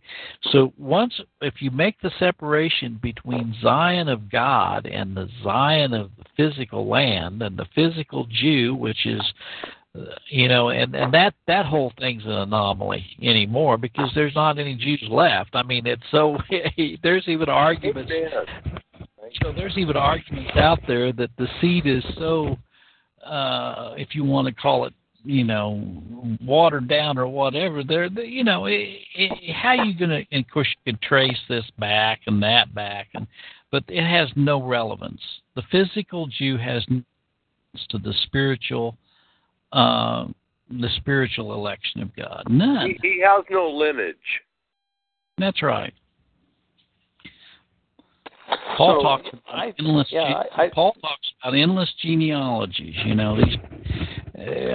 so once if you make the separation between Zion of God and the Zion of the physical land and the physical Jew, which is you know, and and that that whole thing's an anomaly anymore because there's not any Jews left. I mean, it's so there's even arguments. So there's even arguments out there that the seed is so, uh, if you want to call it, you know, watered down or whatever. There, the, you know, it, it, how you going to? Of course, you can trace this back and that back, and but it has no relevance. The physical Jew has no to the spiritual uh, the spiritual election of God. None. He, he has no lineage. That's right. Paul So, talks about I- endless. yeah, ge- I- I- Paul talks about endless genealogies. You know these.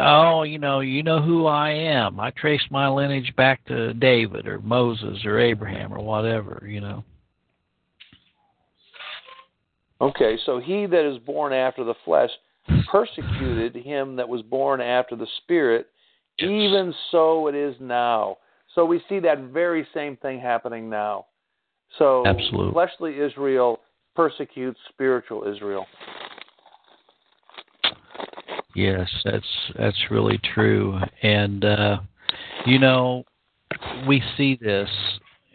Oh, you know, you know who I am. I trace my lineage back to David or Moses or Abraham or whatever. You know. Okay, so he that is born after the flesh persecuted him that was born after the spirit, even so it is now. So we see that very same thing happening now. So Absolutely. fleshly Israel persecutes spiritual Israel. Yes, that's that's really true, and uh, you know, we see this.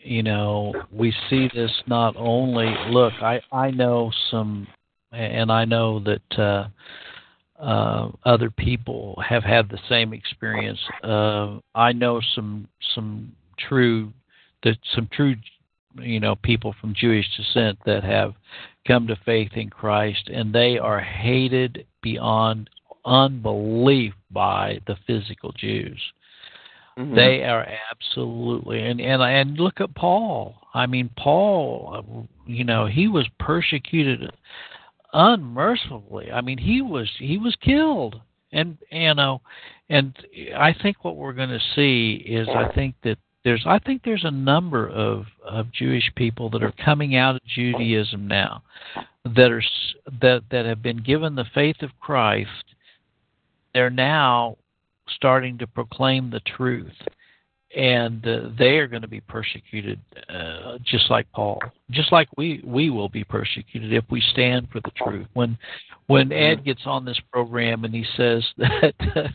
You know, we see this not only. Look, I I know some, and I know that uh, uh, other people have had the same experience. Uh, I know some some true that some true you know people from Jewish descent that have come to faith in Christ, and they are hated beyond unbelief by the physical Jews. Mhm. They are absolutely and and and look at Paul. I mean, Paul, uh, you know, he was persecuted unmercifully. I mean, he was he was killed, and you know, and I think what we're going to see is I think that there's I think there's a number of of Jewish people that are coming out of Judaism now that are that that have been given the faith of Christ. They're now starting to proclaim the truth and uh, they are going to be persecuted uh, just like Paul, just like we we will be persecuted if we stand for the truth. When when Ed gets on this program and he says that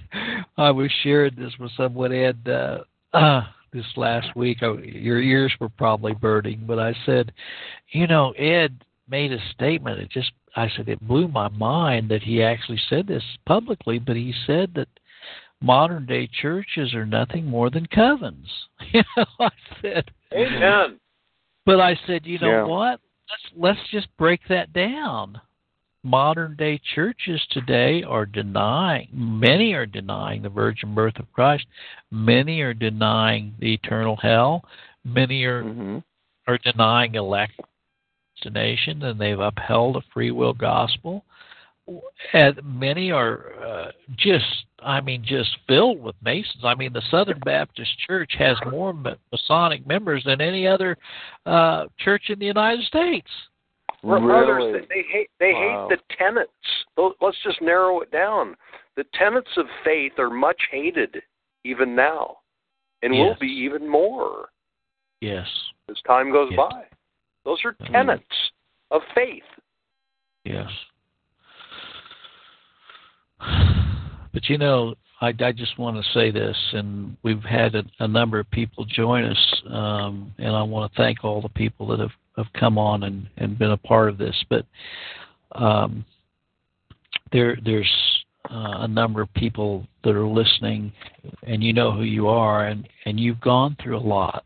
I was sharing this with someone, Ed, uh, uh, this last week, I, your ears were probably burning, but I said, you know, Ed made a statement. It just I said it blew my mind that he actually said this publicly, but he said that modern day churches are nothing more than covens. You know, I said, Amen. but I said, you know Yeah. what? Let's let's just break that down. Modern day churches today are denying. Many are denying the virgin birth of Christ. Many are denying the eternal hell. Many are Mhm. are denying elect destination, and they've upheld a free will gospel. And many are uh, just, I mean, just filled with Masons. I mean, the Southern Baptist Church has more Masonic members than any other uh, church in the United States. Brothers, Really? they hate they Wow. hate the tenets. Let's just narrow it down. The tenets of faith are much hated even now, and will be even more Yes. as time goes Yes. by. Those are tenets of faith. Yes. But you know, I, I just want to say this, and we've had a, a number of people join us, um, and I want to thank all the people that have, have come on and, and been a part of this. But um, there, there's uh, a number of people that are listening, and you know who you are, and, and you've gone through a lot.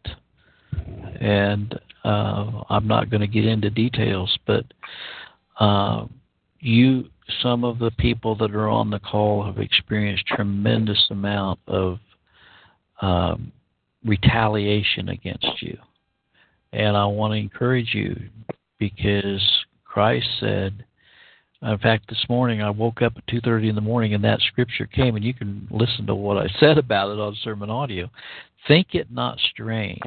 And uh, I'm not going to get into details, but uh, you some of the people that are on the call have experienced tremendous amount of um, retaliation against you. And i want to encourage you because christ said in fact this morning i woke up at 2.30 in the morning and that scripture came and you can listen to what i said about it on sermon audio. Think it not strange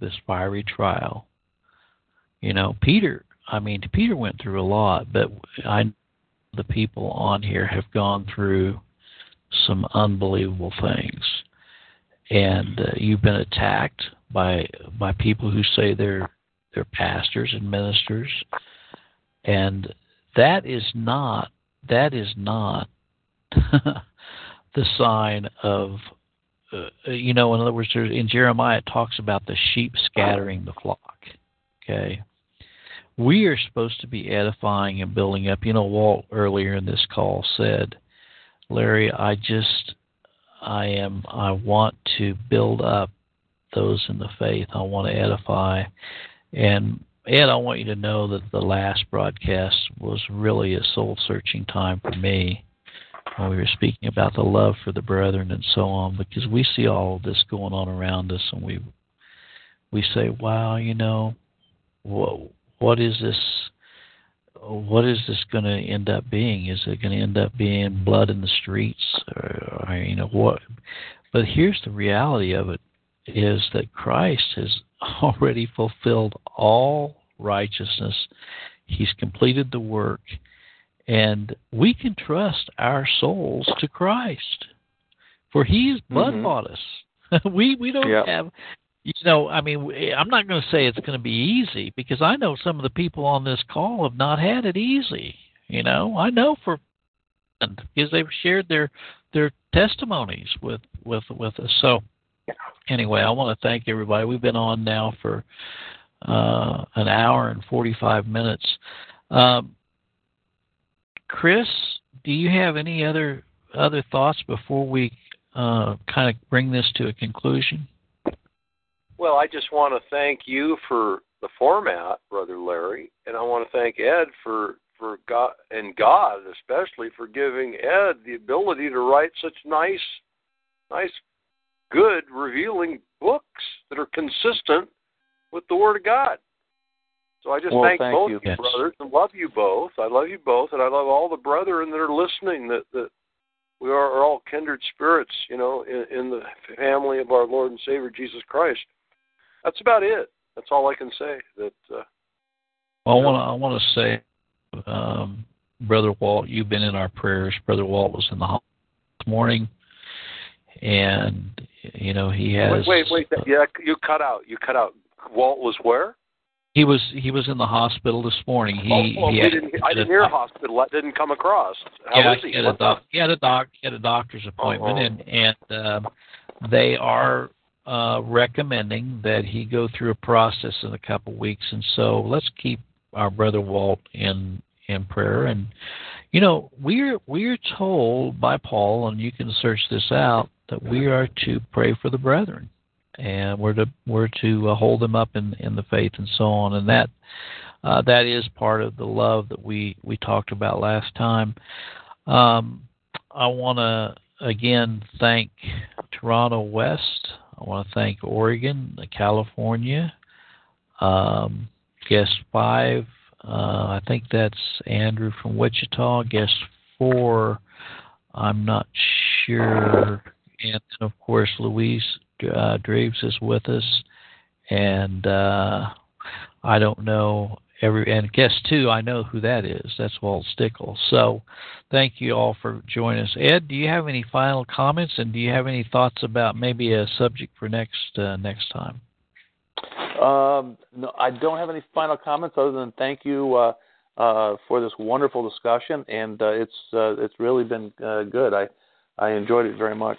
this fiery trial. You know peter I mean, Peter went through a lot, but I the people on here have gone through some unbelievable things, and uh, you've been attacked by by people who say they're they're pastors and ministers, and that is not that is not the sign of uh, you know in other words in jeremiah it talks about the sheep scattering the flock okay we are supposed to be edifying and building up. You know, Walt earlier in this call said, Larry, I just, I am, I want to build up those in the faith. I want to edify. And Ed, I want you to know that the last broadcast was really a soul searching time for me when we were speaking about the love for the brethren and so on, because we see all of this going on around us and we, we say, wow, you know, whoa what is this what is this going to end up being? Is it going to end up being blood in the streets? Or, or you know what? But here's the reality of it is that Christ has already fulfilled all righteousness. He's completed the work. And we can trust our souls to Christ. For he has mm-hmm. blood bought us. We we don't Yep. have you know, I mean, I'm not going to say it's going to be easy because I know some of the people on this call have not had it easy. You know, I know for because they've shared their their testimonies with with with us. So anyway, I want to thank everybody. We've been on now for uh, an hour and 45 minutes. Um, Chris, do you have any other other thoughts before we uh, kind of bring this to a conclusion? Well, I just want to thank you for the format, Brother Larry, and I want to thank Ed for for God and God especially for giving Ed the ability to write such nice, nice, good, revealing books that are consistent with the Word of God. So I just Well, thank thank both you. you brothers and love you both. I love you both, and I love all the brethren that are listening. That that we are, are all kindred spirits, you know, in, in the family of our Lord and Savior Jesus Christ. That's about it. That's all I can say. That uh, Well, I want to I want to say, um, Brother Walt, you've been in our prayers. Brother Walt was in the hospital this morning, and you know he has. wait, wait, wait. Yeah, you cut out. You cut out. Walt was where? He was he was in the hospital this morning. He, oh, well, he had, didn't, I didn't hear hospital. That didn't come across. How yeah, he? he had a doc, he had a doc, he had a doctor's appointment, Uh-huh. and and um, they are uh, recommending that he go through a process in a couple weeks. And so let's keep our brother Walt in in prayer. And you know we're we're told by Paul, and you can search this out, that we are to pray for the brethren, and we're to we're to uh, hold them up in in the faith and so on. And that uh, that is part of the love that we we talked about last time. Um, I want to again thank Toronto West. I want to thank Oregon, California, um, guest five. Uh, I think that's Andrew from Wichita. Guest four, I'm not sure. And then, of course, Louise uh, Draves is with us. And uh, I don't know every and guess two, I know who that is. That's Walt Stickle. So, thank you all for joining us. Ed, do you have any final comments, and do you have any thoughts about maybe a subject for next uh, next time? Um, no, I don't have any final comments other than thank you uh, uh, for this wonderful discussion, and uh, it's uh, it's really been uh, good. I I enjoyed it very much.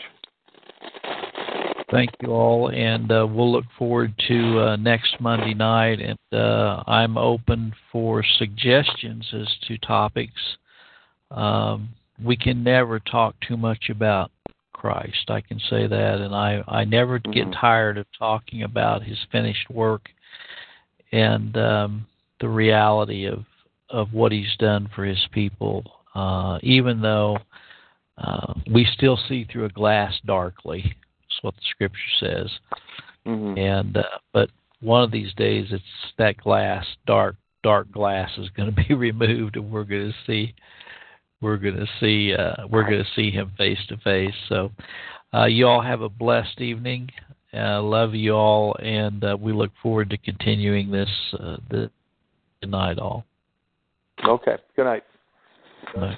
Thank you all, and uh, we'll look forward to uh, next Monday night. And uh, I'm open for suggestions as to topics. Um, we can never talk too much about Christ. I can say that, and I I never mm-hmm. get tired of talking about His finished work and um, the reality of of what He's done for His people. Uh, even though uh, we still see through a glass darkly, what the Scripture says. Mm-hmm. And uh, but one of these days, it's that glass, dark dark glass, is going to be removed, and we're going to see we're going to see uh, we're going to see him face to face. So, uh, you all have a blessed evening. Uh, love you all, and uh, we look forward to continuing this uh, the, good night, all. Okay. Good night. Good night.